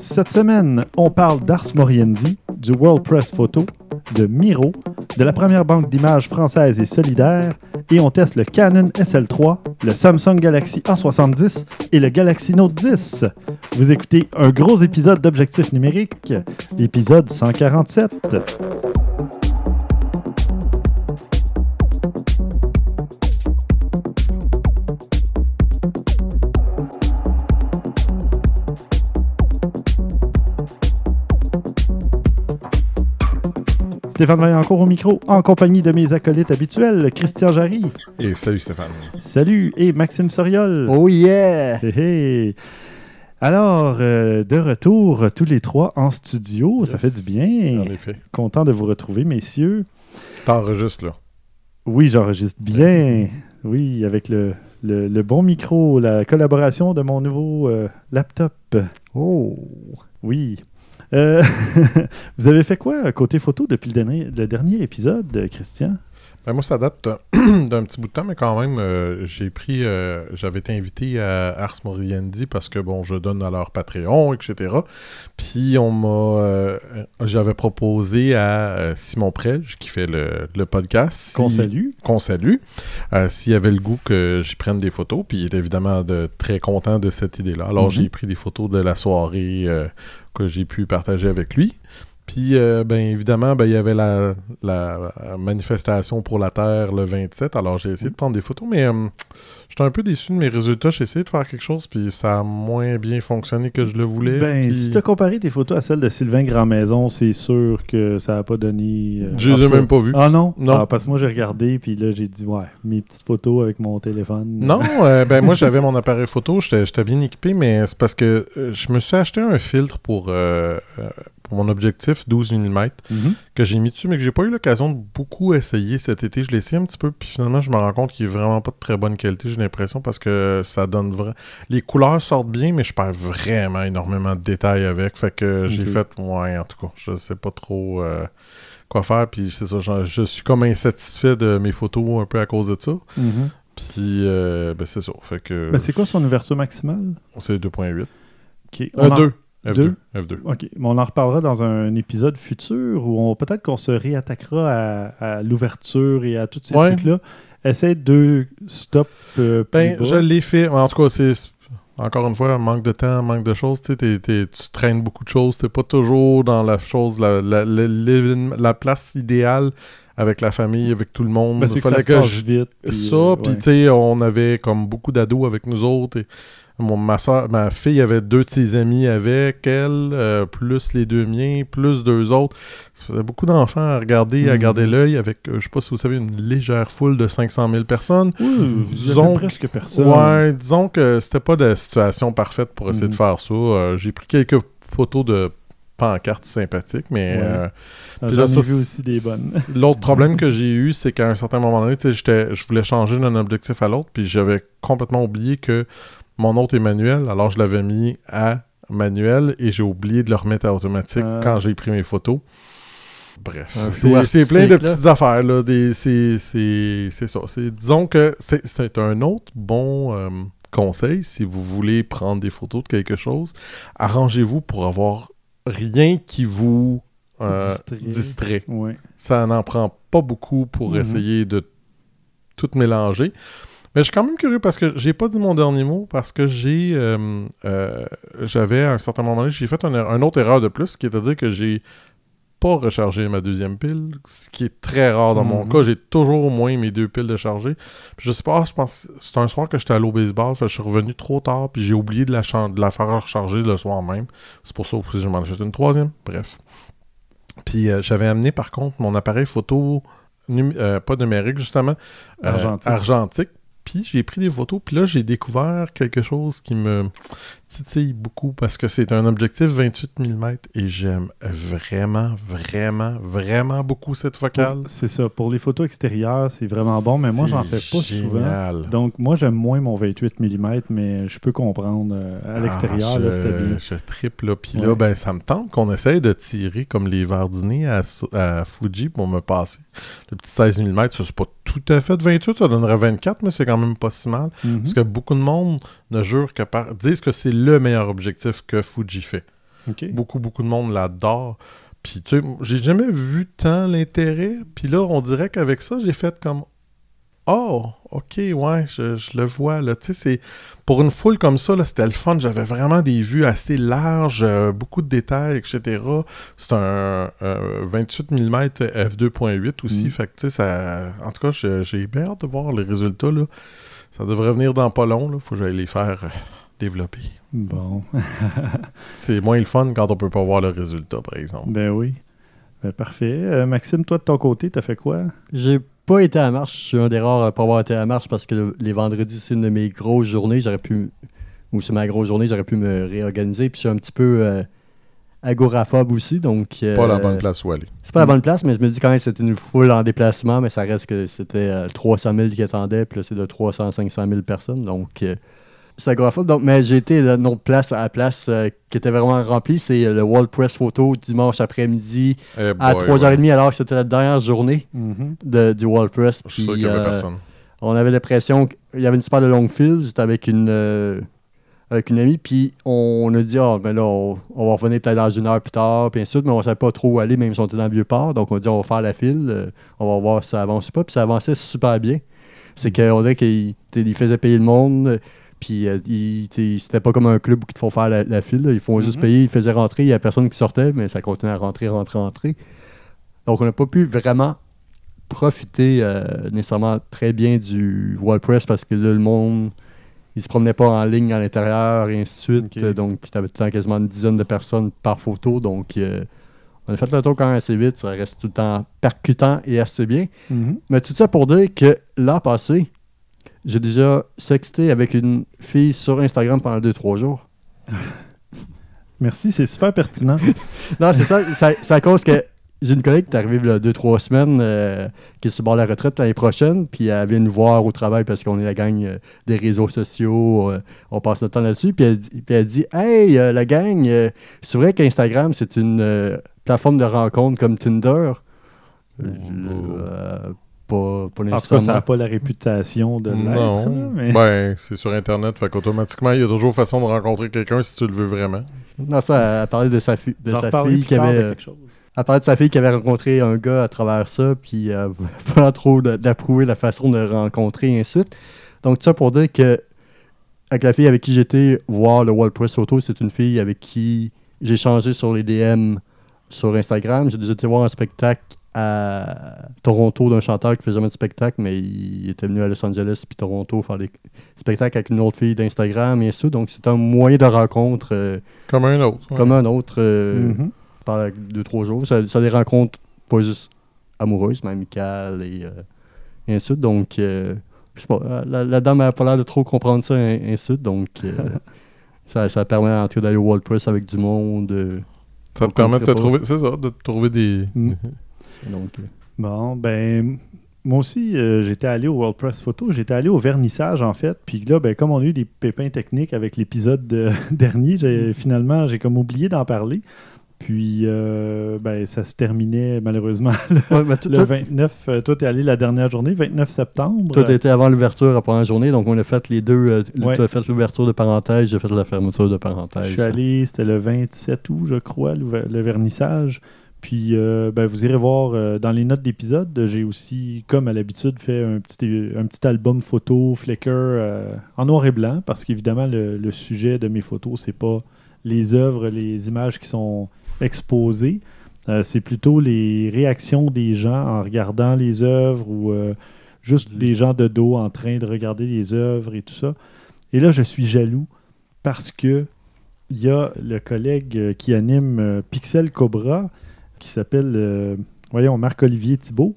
Cette semaine, on parle d'Ars Moriendi, du World Press Photo, de Miro, de la première banque d'images française et solidaire, et on teste le Canon SL3, le Samsung Galaxy A70 et le Galaxy Note 10. Vous écoutez un gros épisode d'Objectif numérique, l'épisode 147. Stéphane Vaillancourt au micro, en compagnie de mes acolytes habituels, Christian Jarry. Et salut Stéphane. Salut, et Maxime Soriol. Oh yeah! Hé. Alors, euh, de retour tous les trois en studio, ça fait du bien. En effet. Content de vous retrouver, messieurs. T'enregistres là. Oui, j'enregistre bien. Oui, avec le, le- le bon micro, la collaboration de mon nouveau euh, laptop. Oh! Oui. Euh, vous avez fait quoi côté photo depuis le dernier, le dernier épisode, euh, Christian? Ben, moi, ça date d'un petit bout de temps, mais quand même, euh, j'ai pris. euh, J'avais été invité à Ars Moriendi parce que, bon, je donne à leur Patreon, etc. Puis, on m'a. euh, J'avais proposé à Simon Prège, qui fait le, le podcast. Qu'on salue. qu'on salue, s'il avait le goût que j'y prenne des photos. Puis il est évidemment de, très content de cette idée-là. Alors Mhm. j'ai pris des photos de la soirée que j'ai pu partager avec lui. Puis, euh, ben évidemment, ben, il y avait la, la manifestation pour la Terre le 27. Alors j'ai essayé de prendre des photos, mais euh, j'étais un peu déçu de mes résultats. J'ai essayé de faire quelque chose, puis ça a moins bien fonctionné que je le voulais. Ben, puis- si tu as comparé tes photos à celles de Sylvain Grandmaison, c'est sûr que ça n'a pas donné. euh, Je les ai même pas vus. Ah non? Non. Ah, parce que moi, j'ai regardé, puis là, j'ai dit, ouais, mes petites photos avec mon téléphone. Non, euh, ben moi j'avais mon appareil photo, j'étais bien équipé, mais c'est parce que euh, je me suis acheté un filtre pour, euh, pour mon objectif 12 mm Mhm. que j'ai mis dessus, mais que j'ai pas eu l'occasion de beaucoup essayer cet été. Je l'ai essayé un petit peu, puis finalement je me rends compte qu'il est vraiment pas de très bonne qualité, j'ai l'impression, parce que ça donne vraiment... Les couleurs sortent bien, mais je perds vraiment énormément de détails avec, fait que j'ai fait, ouais, en tout cas, je sais pas trop... euh, quoi faire puis c'est ça je, je suis comme insatisfait de mes photos un peu à cause de ça Mhm. puis, euh, ben c'est ça. Fait que. Ben, c'est quoi son ouverture maximale? c'est 2.8. Ok. Euh, On en- 2. F2. Deux? F2. OK. Mais on en reparlera dans un épisode futur où on peut-être qu'on se réattaquera à, à l'ouverture et à tous ces Ouais. trucs-là. Essaye de stop euh, Ben, je l'ai fait. En tout cas, c'est. Encore une fois, manque de temps, manque de choses. Tu sais, t'es- t'es- tu traînes beaucoup de choses. T'es pas toujours dans la chose, la, la, la- place idéale avec la famille, avec tout le monde. Ben, c'est que Fallait ça se passe je- vite. puis, ça, euh, puis ouais. tu on avait comme beaucoup d'ados avec nous autres. Et mon, ma soeur, ma fille avait deux de ses amis avec elle, euh, plus les deux miens, plus deux autres. Ça faisait beaucoup d'enfants à regarder, à Mhm. garder l'œil avec, euh, je sais pas si vous savez, une légère foule de 500 000 personnes. Disons presque personne. Ouais, disons que c'était pas de situation parfaite pour essayer Mhm. de faire ça. Euh, J'ai pris quelques photos de pancartes sympathiques, mais Ouais. euh, Ah, là, ça, vu aussi des bonnes. L'autre problème que j'ai eu, c'est qu'à un certain moment donné, je voulais changer d'un objectif à l'autre, puis j'avais complètement oublié que mon autre est manuel, alors je l'avais mis à manuel et j'ai oublié de le remettre à automatique Ah. quand j'ai pris mes photos. Bref, Un c'est plein de là. petites affaires, là. C'est ça. Disons que c'est un autre bon euh, conseil si vous voulez prendre des photos de quelque chose. Arrangez-vous pour avoir rien qui vous euh, Distrait. Ouais. Ça n'en prend pas beaucoup pour Mhm. essayer de tout mélanger. Mais je suis quand même curieux parce que j'ai pas dit mon dernier mot parce que j'ai euh, euh, j'avais à un certain moment donné, j'ai fait une, er- une autre erreur de plus, qui est à dire que j'ai pas rechargé ma deuxième pile, ce qui est très rare dans mon Mhm. cas. J'ai toujours au moins mes deux piles de charger. Puis je sais pas, je pense c'est un soir que j'étais allé au baseball, fait je suis revenu trop tard, puis j'ai oublié de la, chan- de la faire recharger le soir même. C'est pour ça que je m'en achète une troisième. Bref. Puis euh, j'avais amené par contre mon appareil photo, num- euh, pas numérique justement, euh, Argentique. argentique. Puis j'ai pris des photos, puis là j'ai découvert quelque chose qui me titille beaucoup parce que c'est un objectif 28 mm et j'aime vraiment, vraiment, vraiment beaucoup cette focale. C'est ça. Pour les photos extérieures, c'est vraiment bon, mais moi, j'en fais pas souvent. Donc, moi, j'aime moins mon 28 mm, mais je peux comprendre. euh, à l'extérieur, Ah, là, je- c'était bien. Je triple là. Puis Ouais. là, ben, ça me tente qu'on essaye de tirer comme les verres du nez à, à Fuji pour me passer. Le petit 16 mm, ça c'est pas tout à fait 28, ça donnerait 24, mais c'est quand même pas si mal. Mhm. Parce que beaucoup de monde ne jure que par... disent que c'est le meilleur objectif que Fuji fait. Beaucoup, beaucoup de monde l'adore. Puis, tu sais, j'ai jamais vu tant l'intérêt. Puis là, on dirait qu'avec ça, j'ai fait comme Oh, ok, ouais, je, je le vois. Là. Tu sais, c'est pour une foule comme ça, là, c'était le fun. J'avais vraiment des vues assez larges, euh, beaucoup de détails, etc. C'est un, euh, 28 mm f2.8 aussi. Mm. Fait que, tu sais, ça. En tout cas, j'ai bien hâte de voir les résultats. Là. Ça devrait venir dans pas long. Là. Faut que j'aille les faire euh, développer. Bon. C'est moins le fun quand on peut pas voir le résultat, par exemple. Ben oui. Ben, parfait. Euh, Maxime, toi de ton côté, t'as fait quoi? J'ai pas été à la marche. Je suis un des rares à pas avoir été à la marche parce que le- les vendredis, c'est une de mes grosses journées. J'aurais pu. Ou c'est ma grosse journée, j'aurais pu me réorganiser. Puis je suis un petit peu euh, agoraphobe aussi. Donc, euh, Pas la bonne place où aller. C'est pas la bonne place, mais je me dis quand même que c'était une foule en déplacement, mais ça reste que c'était euh, 300 000 qui attendaient, puis là, c'est de 300 500 000 personnes. Donc, euh, c'est agoraphobe. Donc, mais j'ai été d'une autre place à la place euh, qui était vraiment remplie. C'est euh, le World Press Photo dimanche après-midi Eh à boy, 3h30, ouais. alors que c'était la dernière journée Mhm. de- du World Press. Je suis sûr qu'il y avait euh, personne. on avait l'impression qu'il y avait une super de longue file. J'étais avec une, euh, avec une amie, puis on a dit, ah, ben là, on, on va revenir peut-être dans une heure plus tard, puis ainsi de suite, mais on ne savait pas trop où aller, même si on était dans le vieux port. Donc, on a dit, on va faire la file, euh, on va voir si ça avance ou pas, puis ça avançait super bien. C'est qu'on dirait qu'il il faisait payer le monde, puis euh, c'était pas comme un club où ils te font faire la, la file. là. Ils font juste Mhm. payer, ils faisaient rentrer, il n'y a personne qui sortait, mais ça continuait à rentrer, rentrer, rentrer. Donc, on n'a pas pu vraiment profiter euh, nécessairement très bien du WordPress parce que là, le monde, il se promenait pas en ligne à l'intérieur et ainsi de suite. Ok. Euh, donc, puis t'avais tout le temps quasiment une dizaine de personnes par photo. Donc, euh, on a fait le tour quand même assez vite. Ça reste tout le temps percutant et assez bien. Mhm. Mais tout ça pour dire que l'an passé, j'ai déjà sexté avec une fille sur Instagram pendant 2-3 jours. Merci, c'est super pertinent. Non, c'est ça. ça- C'est à cause que j'ai une collègue qui est arrivée il y a deux, trois semaines, euh, qui est sur le bord de la retraite l'année prochaine, puis elle vient nous voir au travail parce qu'on est la gang euh, des réseaux sociaux, euh, on passe notre temps là-dessus, puis elle, dit- puis elle dit Hey, euh, la gang, euh, c'est vrai qu'Instagram, c'est une euh, plateforme de rencontre comme Tinder. Pas, pas En tout cas, ça n'a pas la réputation de l'être. mais- Ben, c'est sur Internet, fait qu'automatiquement, il y a toujours façon de rencontrer quelqu'un si tu le veux vraiment. Non, ça, elle parlait de sa, fi- de sa fille qui avait. quelque chose. Elle parlait de sa fille qui avait rencontré un gars à travers ça, puis euh, pas trop de- d'approuver la façon de rencontrer et ainsi de suite. Donc, tout ça pour dire que avec la fille avec qui j'étais voir le World Press Photo, c'est une fille avec qui j'ai changé sur les DM sur Instagram. J'ai déjà été voir un spectacle à Toronto d'un chanteur qui fait jamais de spectacle, mais il était venu à Los Angeles puis Toronto faire des spectacles avec une autre fille d'Instagram et ainsi de suite. Donc, c'est un moyen de rencontre euh, Comme un autre. ouais. comme un autre. euh, Pendant deux, trois jours. Ça, ça des rencontres pas juste amoureuses, mais amicales et, euh, et ainsi de suite. Donc, euh, je sais pas, euh, la, la dame n'a pas l'air de trop comprendre ça et, et ainsi de suite. Donc, euh, ça, ça permet en tout cas d'aller au World Press avec du monde. Ça te permet de te trouver, c'est ça, de te trouver des. Mm. donc, euh, Bon, ben, moi aussi, euh, j'étais allé au World Press Photo. J'étais allé au vernissage, en fait. Puis là, ben, comme on a eu des pépins techniques avec l'épisode de- dernier, j'ai, finalement, j'ai comme oublié d'en parler. Puis, euh, ben, ça se terminait malheureusement le, ouais, mais tout, le tout- 29. euh, toi, t'es allé la dernière journée, 29 septembre. tout était avant l'ouverture, la première journée. Donc, on a fait les deux. euh, Ouais. Tu as fait l'ouverture de parenthèse, j'ai fait la fermeture de parenthèse. Je suis allé, c'était le 27 août, je crois, le vernissage. Puis, ben, vous irez voir dans les notes d'épisode, j'ai aussi, comme à l'habitude, fait un petit, un petit album photo Flickr en noir et blanc, parce qu'évidemment, le, le sujet de mes photos, c'est pas les œuvres, les images qui sont exposées. Euh, c'est plutôt les réactions des gens en regardant les œuvres ou euh, juste des gens de dos en train de regarder les œuvres et tout ça. Et là, je suis jaloux parce que il y a le collègue euh, qui anime Pixel Cobra, qui s'appelle, voyons, Marc-Olivier Thibault,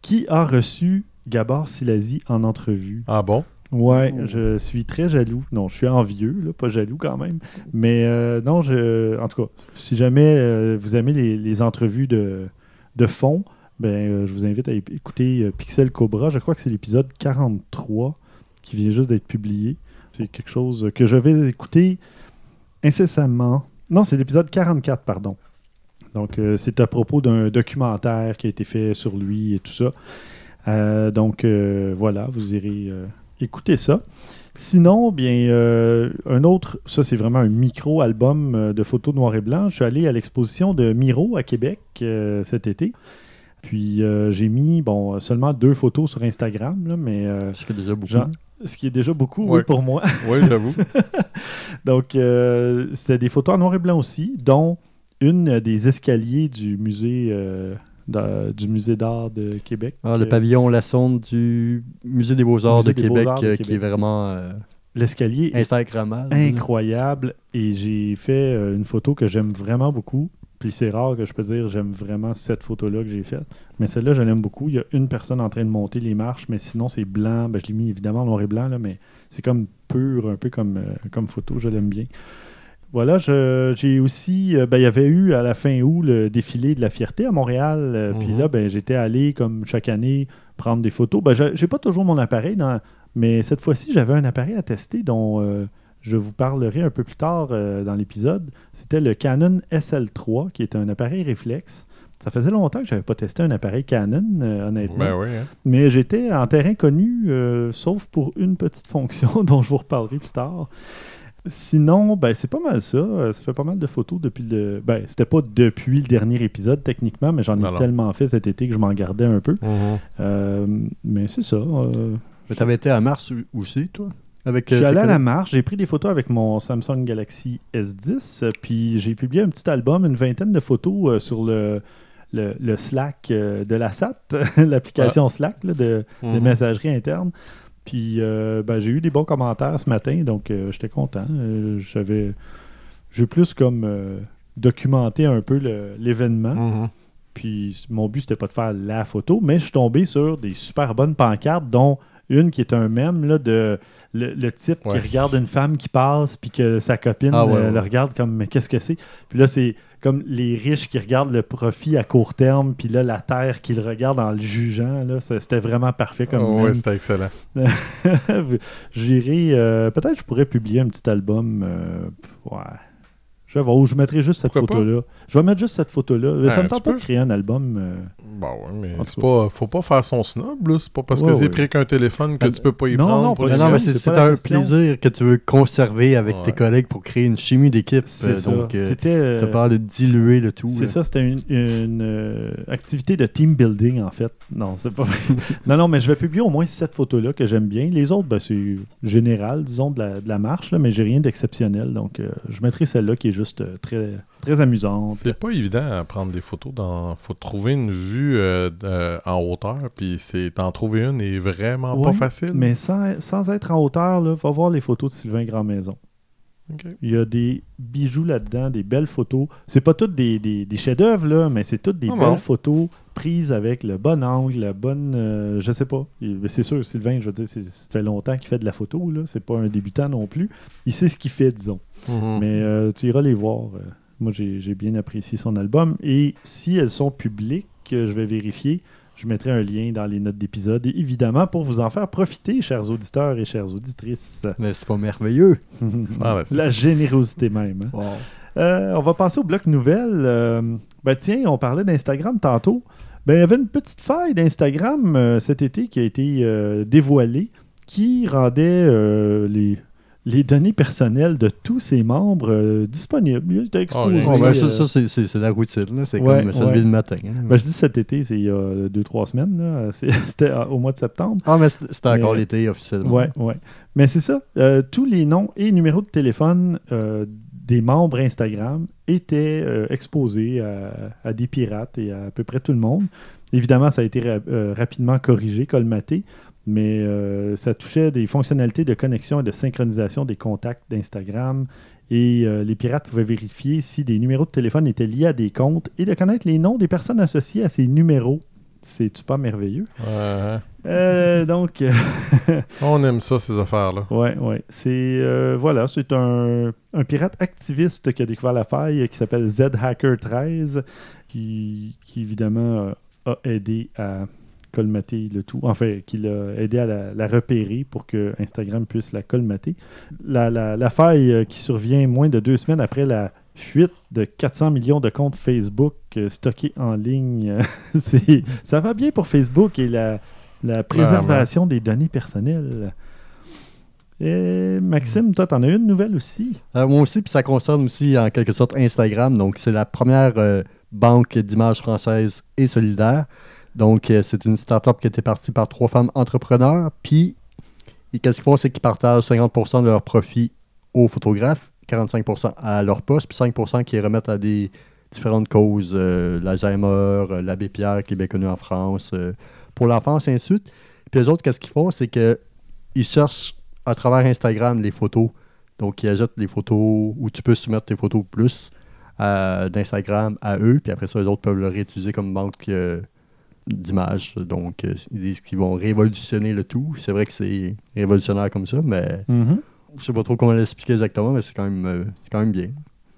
qui a reçu Gabor Silasi en entrevue. Ah bon? Ouais, Oh. je suis très jaloux. Non, je suis envieux, là, pas jaloux quand même. Mais euh, non, je, en tout cas, si jamais euh, vous aimez les, les entrevues de, de fond, ben, euh, je vous invite à écouter Pixel Cobra. Je crois que c'est l'épisode 43 qui vient juste d'être publié. C'est quelque chose que je vais écouter incessamment. Non, c'est l'épisode 44, pardon. Donc, euh, c'est à propos d'un documentaire qui a été fait sur lui et tout ça. Donc, voilà, vous irez écouter ça. Sinon, bien, euh, un autre, ça c'est vraiment un micro-album euh, de photos noir et blanc. Je suis allé à l'exposition de Miro à Québec euh, cet été. Puis euh, j'ai mis, bon, seulement deux photos sur Instagram, là, mais Ce qui est déjà beaucoup. Ce qui est déjà beaucoup oui, pour moi. Oui, j'avoue. Donc, c'était des photos en noir et blanc aussi, dont une des escaliers du musée, du musée d'art de Québec. Ah, le pavillon La Sonde du Musée des Beaux-Arts de Québec, de euh, qui est vraiment euh, L'escalier est incroyable et j'ai fait euh, une photo que j'aime vraiment beaucoup. Puis c'est rare que je peux dire j'aime vraiment cette photo-là que j'ai faite. Mais celle-là, je l'aime beaucoup. Il y a une personne en train de monter les marches, mais sinon c'est blanc. Ben, je l'ai mis évidemment en noir et blanc, là, mais c'est comme pur, un peu comme, euh, comme photo. Je l'aime bien. Voilà, j'ai aussi. euh, ben, il y avait eu à la fin août le défilé de la fierté à Montréal. euh, Puis Mhm. là, ben, j'étais allé, comme chaque année, prendre des photos. Ben, j'ai j'ai pas toujours mon appareil, dans- mais cette fois-ci, j'avais un appareil à tester dont euh, je vous parlerai un peu plus tard euh, dans l'épisode. C'était le Canon SL3, qui est un appareil réflexe. Ça faisait longtemps que je n'avais pas testé un appareil Canon, euh, honnêtement. ben oui. hein. Mais j'étais en terrain connu, euh, sauf pour une petite fonction dont je vous reparlerai plus tard. Sinon, ben, c'est pas mal ça. Euh, Ça fait pas mal de photos depuis le. Ben, c'était pas depuis le dernier épisode, techniquement, mais j'en ai tellement fait cet été que je m'en gardais un peu. Mhm. Euh, mais c'est ça. euh, Mais t'avais été à Mars aussi, toi? Avec, je euh, suis allé à la marche, j'ai pris des photos avec mon Samsung Galaxy S10, euh, puis j'ai publié un petit album, une vingtaine de photos euh, sur le, le, le Slack euh, de la SAT, l'application Slack là, de, de Mhm. messagerie interne. Puis euh, ben, j'ai eu des bons commentaires ce matin, donc euh, j'étais content. Euh, J'avais, j'ai plus comme euh, documenté un peu l'événement. Mhm. Puis mon but, c'était pas de faire la photo, mais je suis tombé sur des super bonnes pancartes, dont une qui est un mème là, de le, le type Ouais. qui regarde une femme qui passe, puis que sa copine Ah ouais, ouais. le regarde comme mais qu'est-ce que c'est? Puis là, c'est comme les riches qui regardent le profit à court terme, puis là, la terre qui le regarde en le jugeant. C'était vraiment parfait comme Oh, ouais, c'était excellent. J'irai. euh, Peut-être je pourrais publier un petit album. euh, ouais. Je vais voir où je mettrai juste cette photo-là. Je vais mettre juste cette photo-là. Ça Ouais, me tente pas de créer un album. euh, Bon, ouais, mais c'est pas, faut pas faire son snob, là. C'est pas parce Ouais, que c'est ouais. pris qu'un téléphone que Ah, tu peux pas y non, prendre. non, pour Mais non, Non, mais gens. c'est un plaisir que tu veux conserver avec tes collègues pour créer une chimie d'équipe. C'est euh, ça. Donc, euh, C'était. euh, t'as peur de diluer le tout. C'est là. ça, c'était une, une, euh, activité de team building en fait. Non, c'est pas non, non, mais je vais publier au moins cette photo-là que j'aime bien. Les autres, ben, c'est général, disons, de la, de la marche, là, mais j'ai rien d'exceptionnel. Donc, euh, je mettrai celle-là qui est juste euh, très, très amusante. C'est pas évident à prendre des photos. Dans... Faut trouver une vue euh, de- en hauteur, puis c'est d'en trouver une est vraiment pas facile. Mais sans, sans être en hauteur, là, va voir les photos de Sylvain Grandmaison. Ok. Il y a des bijoux là-dedans, des belles photos. C'est pas toutes des, des, des chefs-d'œuvre, là, mais c'est toutes des Ah belles bon? photos prises avec le bon angle, la bonne. euh, je sais pas. C'est sûr, Sylvain, je veux dire, c'est- ça fait longtemps qu'il fait de la photo, là. C'est pas un débutant non plus. Il sait ce qu'il fait, disons. Mhm. Mais euh, tu iras les voir. euh. Moi, j'ai j'ai bien apprécié son album. Et si elles sont publiques, euh, je vais vérifier. Je mettrai un lien dans les notes d'épisode. Et évidemment, pour vous en faire profiter, chers auditeurs et chères auditrices. Mais c'est pas merveilleux. Ah, ben, c'est- La générosité même. hein. Euh, on va passer au bloc nouvelles. Euh, ben tiens, on parlait d'Instagram tantôt. Ben, il y avait une petite faille d'Instagram euh, cet été qui a été euh, dévoilée qui rendait euh, les, les données personnelles de tous ses membres euh, disponibles. Il était exposé. bien. Bon, ben, euh, ça, ça, c'est- la routine. là. C'est Ouais, comme se ouais. le matin. hein. ben, je dis cet été, c'est il y a deux, trois semaines. C'était au mois de septembre. Ah, mais c'était encore l'été officiellement. Ouais, ouais. Mais c'est ça. euh, tous les noms et numéros de téléphone euh, des membres Instagram étaient euh, exposés à, à des pirates et à, à peu près tout le monde. Évidemment, ça a été ra- euh, rapidement corrigé, colmaté, mais euh, ça touchait des fonctionnalités de connexion et de synchronisation des contacts d'Instagram. Et euh, les pirates pouvaient vérifier si des numéros de téléphone étaient liés à des comptes et de connaître les noms des personnes associées à ces numéros. C'est-tu pas merveilleux? Ouais, Euh, donc, on aime ça, ces affaires-là. Ouais, ouais. C'est voilà, c'est un, un pirate activiste qui a découvert la faille qui s'appelle ZHacker13, qui, qui évidemment a aidé à colmater le tout. Enfin, qui l'a aidé à la, la repérer pour que Instagram puisse la colmater. La, la- la faille euh, qui survient moins de deux semaines après la fuite de 400 millions de comptes Facebook euh, stockés en ligne. euh, c'est, ça va bien pour Facebook et la, la préservation des données personnelles. Et Maxime, toi, t'en as une nouvelle aussi? Euh, moi aussi, puis ça concerne aussi en quelque sorte Instagram. Donc, c'est la première euh, banque d'images française et solidaire. Donc, euh, c'est une start-up qui était partie par trois femmes entrepreneurs. Puis, qu'est-ce qu'ils font, c'est qu'ils partagent 50% de leurs profits aux photographes, 45% à leur poste, puis 5% qu'ils remettent à des différentes causes, euh, l'Alzheimer, euh, l'abbé Pierre qui est bien connu en France, euh, pour l'enfance, ainsi de suite. Puis les autres, qu'est-ce qu'ils font, c'est qu'ils cherchent à travers Instagram les photos. Donc, ils ajoutent des photos où tu peux soumettre tes photos plus d'Instagram à eux, puis après ça, les autres peuvent le réutiliser comme banque d'images. Donc, euh, ils disent qu'ils vont révolutionner le tout. C'est vrai que c'est révolutionnaire comme ça, mais je sais pas trop comment l'expliquer exactement, mais c'est quand même, euh, c'est quand même bien.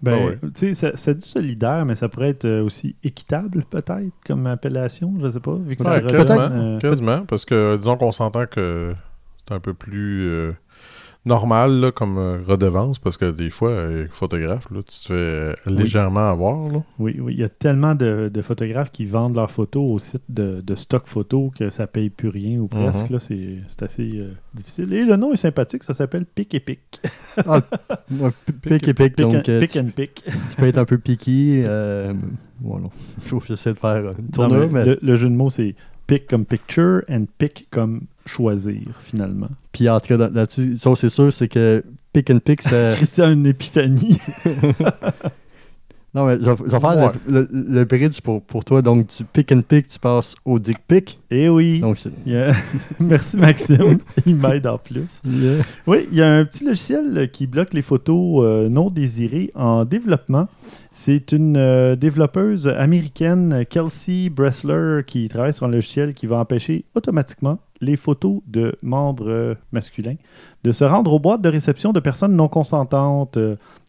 Ben, Ah ouais. tu sais, ça, ça dit solidaire, mais ça pourrait être euh, aussi équitable, peut-être, comme appellation, je sais pas. Vu que Ouais, quasiment, redonne, euh, quasiment, parce que disons qu'on s'entend que c'est un peu plus euh, normal là, comme euh, redevance, parce que des fois, euh, photographe, là, tu te fais euh, légèrement avoir. Là. Oui, oui, il y a tellement de, de photographes qui vendent leurs photos au site de, de stock photo que ça paye plus rien ou presque. Mhm. là, c'est c'est assez euh, difficile. Et le nom est sympathique, ça s'appelle Pic et Pic. Ah, ouais, pic et pic, donc and, pic tu, and Pic. tu peux être un peu piqué. Euh, voilà. J'essaie de faire une Non, tournure, mais mais, le, le jeu de mots, c'est Pic comme picture and Pic comme choisir, finalement. puis en tout cas, là-dessus, ça c'est sûr, c'est que pick and pick, ça... Christian, une épiphanie. non, mais je vais, faire Ouais. le, le- le bridge pour, pour toi. Donc, du pick and pick, tu passes au dick pick. Eh oui. Donc, Merci Maxime, il m'aide en plus. Oui, il y a un petit logiciel euh, qui bloque les photos euh, non désirées en développement. C'est une euh, développeuse américaine, Kelsey Bressler, qui travaille sur un logiciel qui va empêcher automatiquement les photos de membres euh, masculins de se rendre aux boîtes de réception de personnes non consentantes.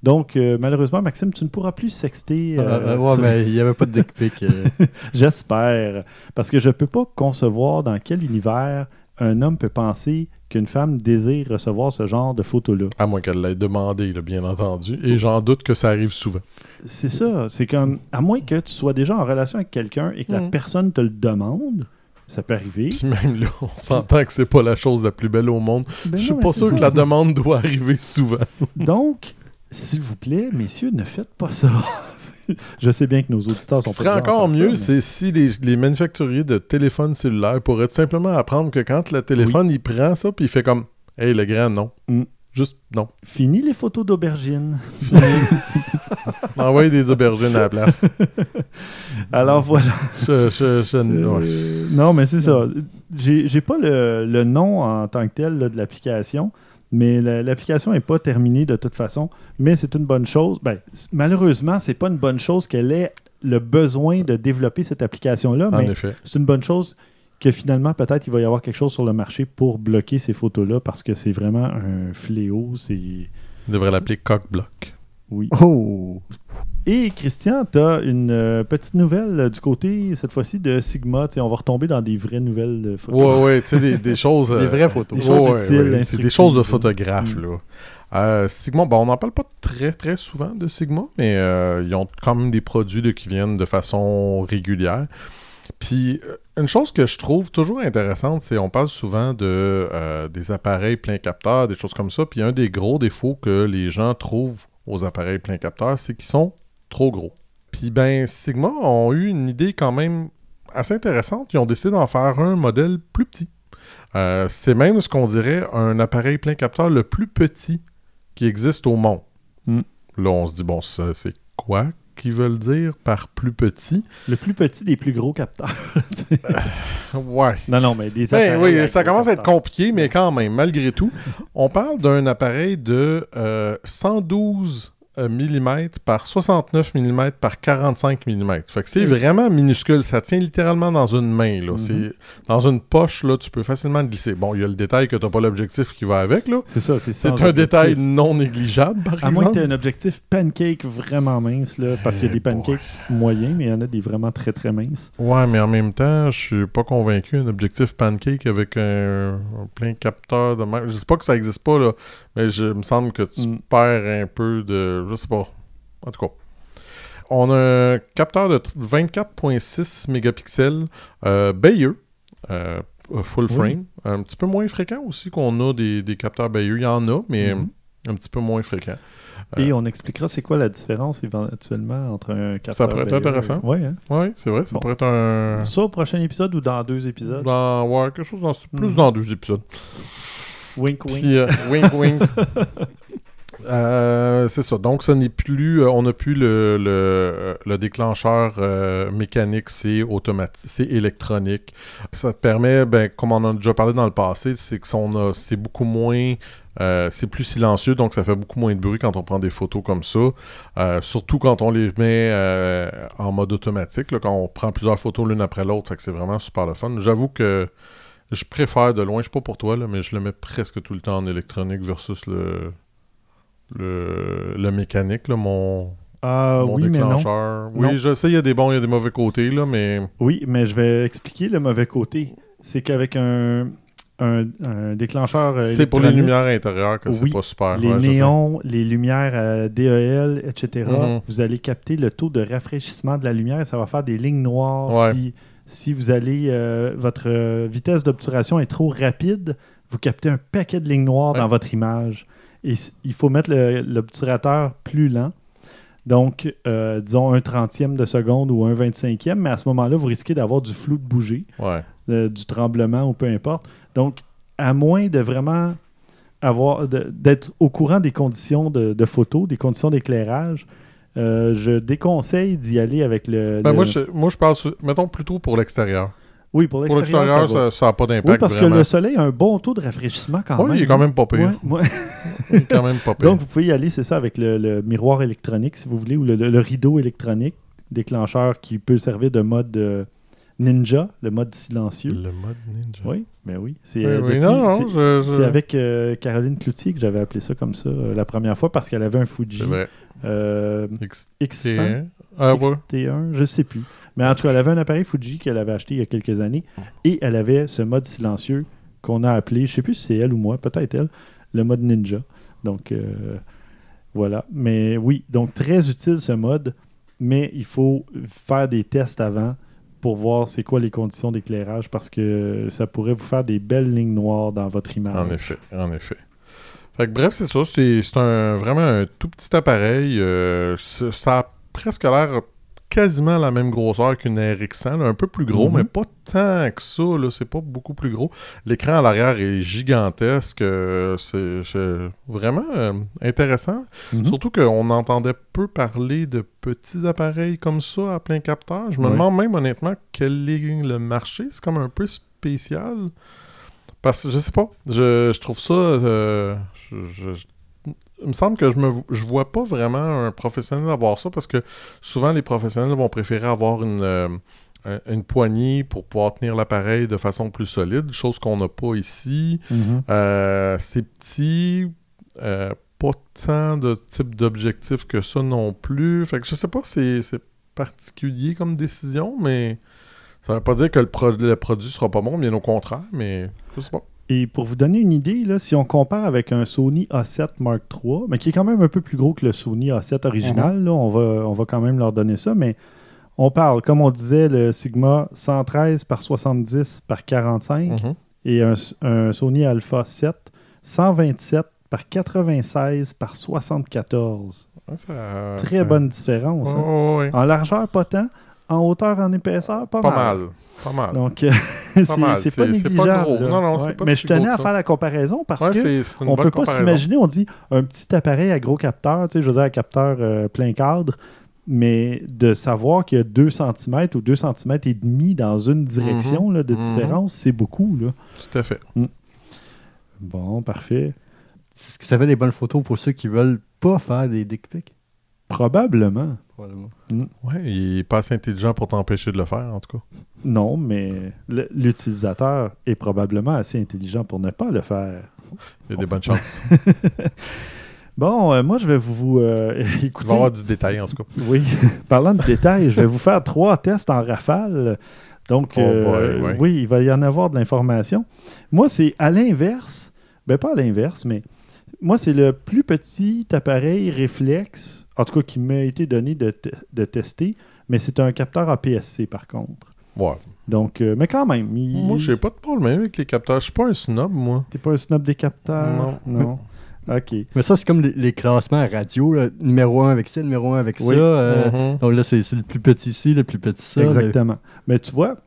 Donc, euh, malheureusement, Maxime, tu ne pourras plus sexter. Euh, euh, euh, ouais, sur- mais il n'y avait pas de dick pic. euh. J'espère. Parce que je ne peux pas concevoir dans quel univers un homme peut penser qu'une femme désire recevoir ce genre de photos-là. À moins qu'elle l'ait demandé, là, bien entendu. Et j'en doute que ça arrive souvent. C'est ça. C'est comme, à moins que tu sois déjà en relation avec quelqu'un et que la Mhm. personne te le demande, ça peut arriver. Puis même là, on s'entend que c'est pas la chose la plus belle au monde. Ben Je suis non, pas sûr ça. que la demande doit arriver souvent. Donc, s'il vous plaît, messieurs, ne faites pas ça. je sais bien que nos auditeurs Ce sont serait genre à encore mieux, mais- c'est si les, les manufacturiers de téléphones cellulaires pourraient simplement apprendre que quand le téléphone, il prend ça, puis il fait comme « Hey, le grand, non. Mm. Juste non. Fini les photos d'aubergines. Envoyez des aubergines à la place. Alors voilà. Je, je, je- ouais. Euh, non, mais c'est ça. J'ai j'ai pas le, le nom en tant que tel là, de l'application, mais la- l'application n'est pas terminée de toute façon. Mais c'est une bonne chose. Ben, malheureusement, c'est pas une bonne chose qu'elle ait le besoin de développer cette application-là, En mais effet. c'est une bonne chose que finalement, peut-être, il va y avoir quelque chose sur le marché pour bloquer ces photos-là parce que c'est vraiment un fléau. C'est. On devrait l'appeler cock-block. Oui. Oh! Et Christian, tu as une euh, petite nouvelle euh, du côté, cette fois-ci, de Sigma. Tu sais, on va retomber dans des vraies nouvelles de photos. Ouais, ouais, tu sais, des, des choses... Des euh, vraies photos. Des choses Ouais, utiles, ouais. C'est des choses de photographe, Mm. là. Euh, Sigma, bon, on n'en parle pas très très souvent de Sigma, mais euh, ils ont quand même des produits là, qui viennent de façon régulière. Puis une chose que je trouve toujours intéressante, c'est on parle souvent de euh, des appareils plein capteurs, des choses comme ça. Puis un des gros défauts que les gens trouvent aux appareils plein capteurs, c'est qu'ils sont trop gros. Puis ben Sigma ont eu une idée quand même assez intéressante. Ils ont décidé d'en faire un modèle plus petit. Euh, c'est même ce qu'on dirait un appareil plein capteur le plus petit qui existe au monde. Mm. Là, on se dit, bon, ça, c'est quoi qu'ils veulent dire par plus petit? Le plus petit des plus gros capteurs. Ouais. non, non, mais des Ben appareils oui, ça commence à être compliqué, mais quand même, malgré tout, on parle d'un appareil de euh, 112 mm par 69 mm par 45 mm. Fait que c'est vraiment minuscule. Ça tient littéralement dans une main. Là. Mhm. C'est dans une poche, là, tu peux facilement le glisser. Bon, il y a le détail que tu n'as pas l'objectif qui va avec. là. C'est ça, c'est C'est sans un objectif. détail non négligeable, par À moins que exemple. tu aies un objectif pancake vraiment mince, là, parce qu'il y a Eh des pancakes moyens, mais il y en a des vraiment très très minces. Ouais, mais en même temps, je suis pas convaincu. Un objectif pancake avec un, un plein capteur de. Je sais pas que ça existe pas, là, mais je me semble que tu Mm. perds un peu de. Je sais pas. En tout cas. On a un capteur de tr- 24.6 mégapixels euh, Bayeux. Euh, euh, full Oui. frame. Un petit peu moins fréquent aussi qu'on a des, des capteurs Bayeux. Il y en a, mais Mhm. un petit peu moins fréquent. Et on expliquera c'est quoi la différence éventuellement entre un capteur. pourrait être intéressant. Ouais, hein? Oui, c'est vrai. Ça Bon. pourrait être un. Ça au prochain épisode ou dans deux épisodes? Dans, ouais, quelque chose dans, plus Mhm. dans deux épisodes. Wink, wink. Puis, euh, wink, wink. Euh, c'est ça. Donc, ce n'est plus. euh, on n'a plus le, le, le déclencheur euh, mécanique, c'est automatique, c'est électronique. Ça te permet, ben, comme on en a déjà parlé dans le passé, c'est que son, a- c'est beaucoup moins. euh, c'est plus silencieux, donc ça fait beaucoup moins de bruit quand on prend des photos comme ça. Euh, surtout quand on les met euh, en mode automatique, là, quand on prend plusieurs photos l'une après l'autre. Fait que c'est vraiment super le fun. J'avoue que je préfère de loin, je sais pas pour toi, là, mais je le mets presque tout le temps en électronique versus le, le, le mécanique, là, mon, Ah mon oui, mais non. déclencheur. Oui, Non. je sais, il y a des bons, il y a des mauvais côtés, là, mais Oui, mais je vais expliquer le mauvais côté. C'est qu'avec un, un, un déclencheur. euh, c'est pour les lumières intérieures que c'est pas super. Les Ouais, néons, les lumières euh, DEL, etc., Mhm. vous allez capter le taux de rafraîchissement de la lumière et ça va faire des lignes noires. Ouais. Si, si vous allez, euh, votre euh, vitesse d'obturation est trop rapide, vous captez un paquet de lignes noires Ouais. dans votre image. Et il faut mettre l'obturateur plus lent. Donc, euh, disons un trentième de seconde ou un vingt-cinquième, mais à ce moment-là, vous risquez d'avoir du flou de bouger Ouais. euh, du tremblement ou peu importe. Donc, à moins de vraiment avoir d'être au courant des conditions de, de photo, des conditions d'éclairage, euh, je déconseille d'y aller avec le. Ben, le- moi, je, moi, je pense, mettons plutôt pour l'extérieur. Oui, pour Pour l'extérieur. ça n'a pas d'impact. Oui, parce vraiment. que le soleil a un bon taux de rafraîchissement quand Oui, même. il est quand même pas pire. Il est quand même pas pire. Donc, vous pouvez y aller, c'est ça, avec le, le miroir électronique, si vous voulez, ou le, rideau électronique, déclencheur qui peut servir de mode euh, ninja, le mode silencieux. le mode ninja. Oui, mais oui. C'est Oui, c'est- je- avec euh, Caroline Cloutier que j'avais appelé ça comme ça euh, la première fois parce qu'elle avait un Fuji. Euh, X- X100, Ah ouais. XT1, je sais plus. Mais en tout cas, elle avait un appareil Fuji qu'elle avait acheté il y a quelques années et elle avait ce mode silencieux qu'on a appelé, je sais plus si c'est elle ou moi, peut-être elle, le mode Ninja. Donc euh, voilà. Mais oui, donc très utile ce mode, mais il faut faire des tests avant pour voir c'est quoi les conditions d'éclairage parce que ça pourrait vous faire des belles lignes noires dans votre image. En effet, en effet. Fait que bref, c'est ça. C'est un, vraiment un tout petit appareil. euh, ça a presque l'air quasiment la même grosseur qu'une RX100. là, un peu plus gros, Mhm. mais pas tant que ça. C'est pas beaucoup plus gros. L'écran à l'arrière est gigantesque. euh, C'est vraiment euh, intéressant. Mhm. Surtout qu'on entendait peu parler de petits appareils comme ça à plein capteur. Je me demande même honnêtement quel est le marché. C'est comme un peu spécial. Parce que je sais pas. Je, je trouve ça. euh, je- je- il me semble que je me je vois pas vraiment un professionnel avoir ça parce que souvent les professionnels vont préférer avoir une, euh, un- une poignée pour pouvoir tenir l'appareil de façon plus solide, chose qu'on n'a pas ici. Mhm. Euh, c'est petit, euh, pas tant de type d'objectif que ça non plus. Fait que je sais pas si c'est- c'est particulier comme décision, mais ça veut pas dire que le, pro- le produit sera pas bon, bien au contraire, mais je sais pas. Et pour vous donner une idée, là, si on compare avec un Sony A7 Mark III, mais qui est quand même un peu plus gros que le Sony A7 original, là, on, va, on va quand même leur donner ça, mais on parle, comme on disait, le Sigma 113 par 70 par 45 Mhm. et un, un Sony Alpha 7 127 par 96 par 74. Ouais, ça- Très ça- bonne différence. Hein. En largeur, pas tant. En hauteur, en épaisseur, pas, Pas mal. Pas mal. Donc, euh, c'est pas négligeable. Non, non, Ouais. c'est pas Mais si je tenais gros à ça. faire la comparaison parce Ouais, que c'est c'est une on bonne peut pas s'imaginer, on dit un petit appareil à gros capteur, tu sais, je veux dire, un capteur euh, plein cadre, mais de savoir qu'il y a 2 cm ou 2 cm et demi dans une direction là, de Mhm. différence, c'est beaucoup. Là. Tout à fait. Bon, parfait. C'est ce que ça fait des bonnes photos pour ceux qui veulent pas faire des dick pics? Probablement. Probablement. Ouais, il est pas assez intelligent pour t'empêcher de le faire, en tout cas. Non, mais l'utilisateur est probablement assez intelligent pour ne pas le faire. Il y a des bonnes chances. Bon, euh, moi, je vais vous, vous euh, Il écouter. va y avoir du détail, en tout cas. Oui, parlant de détails, je vais vous faire trois tests en rafale. Donc, Oh euh, boy, ouais. oui, il va y en avoir de l'information. Moi, c'est à l'inverse. Ben, pas à l'inverse, mais moi, c'est le plus petit appareil réflexe, en tout cas qui m'a été donné de, te- de tester, mais c'est un capteur APS-C par contre. Ouais. Donc, euh, mais quand même, il- Moi, j'ai pas de problème avec les capteurs. Je suis pas un snob, moi. t'es pas un snob des capteurs? Non. Non. OK. Mais ça, c'est comme les, les classements à radio. là. Numéro 1 avec ça, numéro 1 avec Oui. ça. euh. Donc là, c'est le plus petit ici, le plus petit ça. Exactement. Mais tu vois,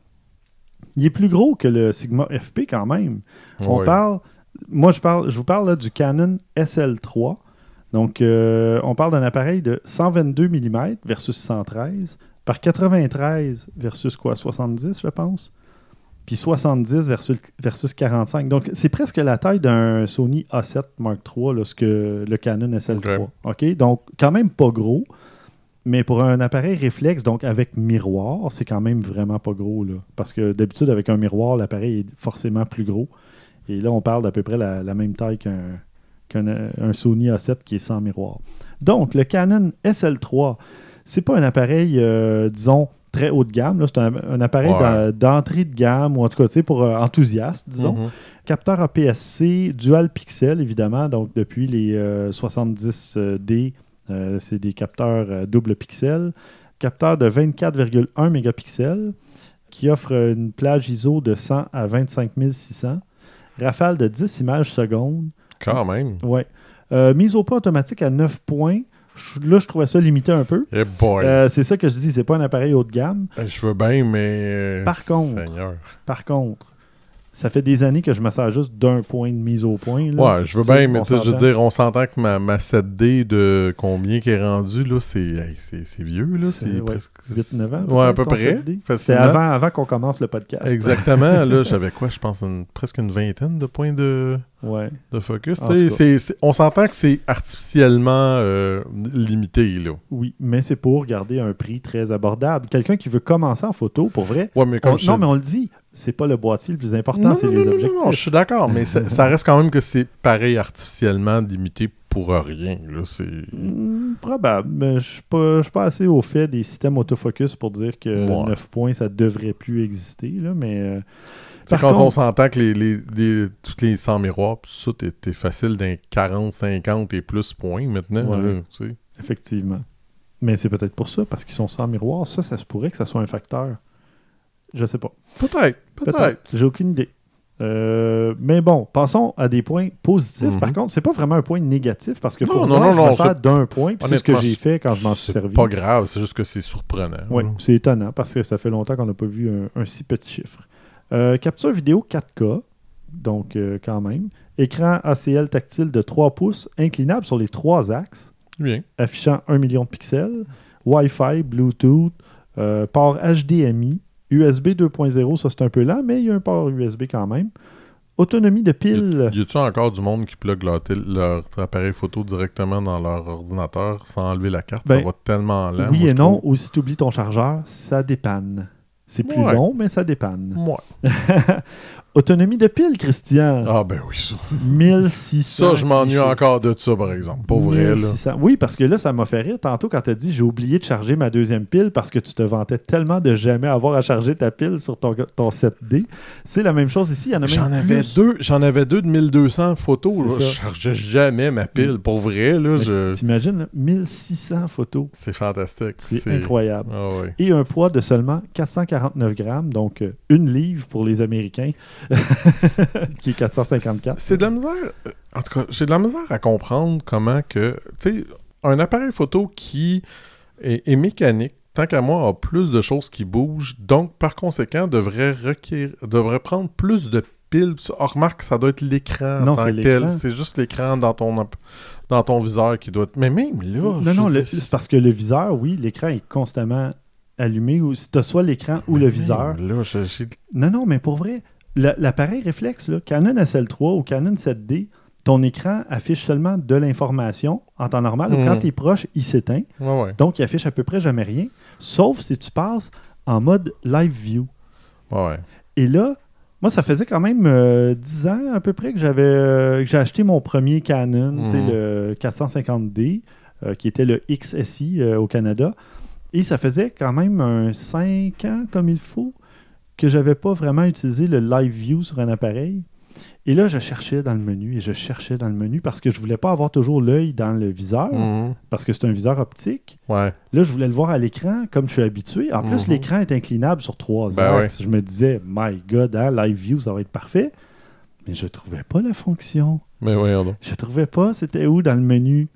il est plus gros que le Sigma FP quand même. On parle, moi je parle, je vous parle là, du Canon SL3. Donc, euh, on parle d'un appareil de 122 mm versus 113 par 93 versus quoi? 70, je pense. Puis 70 versus, versus 45. Donc, c'est presque la taille d'un Sony A7 Mark III, là, ce que le Canon SL3. OK? Donc, quand même pas gros. Mais pour un appareil réflexe, donc avec miroir, c'est quand même vraiment pas gros. Là, parce que d'habitude, avec un miroir, l'appareil est forcément plus gros. Et là, on parle d'à peu près la, la même taille qu'un qu'un euh, un Sony A7 qui est sans miroir. Donc, le Canon SL3, c'est pas un appareil, euh, disons, très haut de gamme. là. C'est un, un appareil Ouais. d'entrée de gamme, ou en tout cas, tu sais, pour euh, enthousiastes, disons. Mhm. Capteur APS-C, dual pixel, évidemment. Donc, depuis les euh, 70D, euh, c'est des capteurs double pixel. Capteur de 24,1 mégapixels qui offre une plage ISO de 100 à 25 600. Rafale de 10 images secondes. Quand même. Ouais. Euh, mise au point automatique à 9 points. Là, je trouvais ça limité un peu. Eh boy. Euh, c'est ça que je dis, c'est pas un appareil haut de gamme. Je veux bien, mais. Par contre, Seigneur. par contre, ça fait des années que je me sers juste d'un point de mise au point. là. Ouais, je veux bien, mais tu sais, je veux dire, on s'entend que ma, ma 7D de combien qui est rendue, là, c'est hey, c'est- c'est vieux, là. C'est, ouais, presque. 8-9 ans. Ouais, à peu près. 7D. C'est avant, avant qu'on commence le podcast. Exactement, là, j'avais quoi, je pense, une- presque une vingtaine de points de, Ouais. de focus. C'est- c'est- on s'entend que c'est artificiellement euh, limité, là. Oui, mais c'est pour garder un prix très abordable. Quelqu'un qui veut commencer en photo, pour vrai. Ouais, mais comme on- je non, mais on le dit, c'est pas le boîtier le plus important, Non, c'est non, les non, objectifs. non, je suis d'accord, mais ça, ça reste quand même que c'est pareil artificiellement limité pour rien. Là, c'est... Hmm, probable, mais je suis pas, je suis pas assez au fait des systèmes autofocus pour dire que Ouais. 9 points, ça devrait plus exister. Là, mais euh, par quand on s'entend que les, les, les- tous les 100 miroirs, ça, t'es, facile d'un 40, 50 et plus points maintenant. Ouais. là, tu sais. effectivement. Mais c'est peut-être pour ça, parce qu'ils sont sans miroir. Ça, ça se pourrait que ça soit un facteur. Je sais pas. Peut-être, peut-être. J'ai aucune idée. Euh, mais bon, passons à des points positifs. Mhm. Par contre, c'est pas vraiment un point négatif parce que Non, pour non, moi, non, je me d'un point. C'est ce que j'ai fait quand je m'en suis c'est servi. pas grave, c'est juste que c'est surprenant. Oui, c'est étonnant parce que ça fait longtemps qu'on n'a pas vu un, un si petit chiffre. Euh, capture vidéo 4K, donc euh, quand même. Écran ACL tactile de 3 pouces, inclinable sur les trois axes, Bien. affichant 1 million de pixels. Wi-Fi, Bluetooth, port HDMI, USB 2.0, ça c'est un peu lent, mais il y a un port USB quand même. Autonomie de pile. Y a-tu encore du monde qui plug leur, appareil photo directement dans leur ordinateur sans enlever la carte? Ben, ça va tellement lent. oui moi, et non, trouve. ou si tu oublies ton chargeur, ça dépanne. C'est plus Ouais. long, mais ça dépanne. Ouais. Autonomie de pile, Christian. Ah ben oui, ça. 1600. Ça, je m'ennuie encore de ça, par exemple. Pas vrai, là. 1600. Oui, parce que là, ça m'a fait rire tantôt quand tu as dit j'ai oublié de charger ma deuxième pile parce que tu te vantais tellement de jamais avoir à charger ta pile sur ton, ton 7D. C'est la même chose ici. Il y en a même J'en avais deux, j'en avais deux de 1200 photos. Là. Je chargeais jamais ma pile. Pour vrai, là, je... T'imagines, là, 1600 photos. c'est fantastique. C'est incroyable. Ah. Et un poids de seulement 449 grammes, donc euh, une livre pour les Américains, qui est 454. C'est de la misère. euh, En tout cas, j'ai de la misère à comprendre comment que. Tu sais, un appareil photo qui est, est mécanique, tant qu'à moi, a plus de choses qui bougent, donc par conséquent, devrait requérir, devrait prendre plus de piles. Oh, remarque, ça doit être l'écran en Non, tant c'est que tel. C'est juste l'écran dans ton, dans ton viseur qui doit être. Mais même là. non, je non, le- parce que le viseur, oui, l'écran est constamment allumé, ou si tu as soit l'écran ou le viseur. Là, je- Non, non, mais pour vrai, l'appareil réflexe, là, Canon SL3 ou Canon 7D, ton écran affiche seulement de l'information en temps normal, ou Mhm. quand tu es proche, il s'éteint. Ouais, ouais. Donc, il affiche à peu près jamais rien, sauf si tu passes en mode live view. Ouais. Et là, moi, ça faisait quand même euh, 10 ans à peu près que j'avais euh, que j'ai acheté mon premier Canon, Mhm. le 450D, euh, qui était le XSI euh, au Canada. Et ça faisait quand même un 5 ans comme il faut que j'avais pas vraiment utilisé le live view sur un appareil. Et là, je cherchais dans le menu et je cherchais dans le menu parce que je voulais pas avoir toujours l'œil dans le viseur, Mhm. parce que c'est un viseur optique. Ouais. Là, je voulais le voir à l'écran comme je suis habitué. En plus, Mhm. l'écran est inclinable sur trois Ben axes. Je me disais, my God, hein, Live View, ça va être parfait. Mais je trouvais pas la fonction. Mais voyons donc. Je trouvais pas c'était où dans le menu.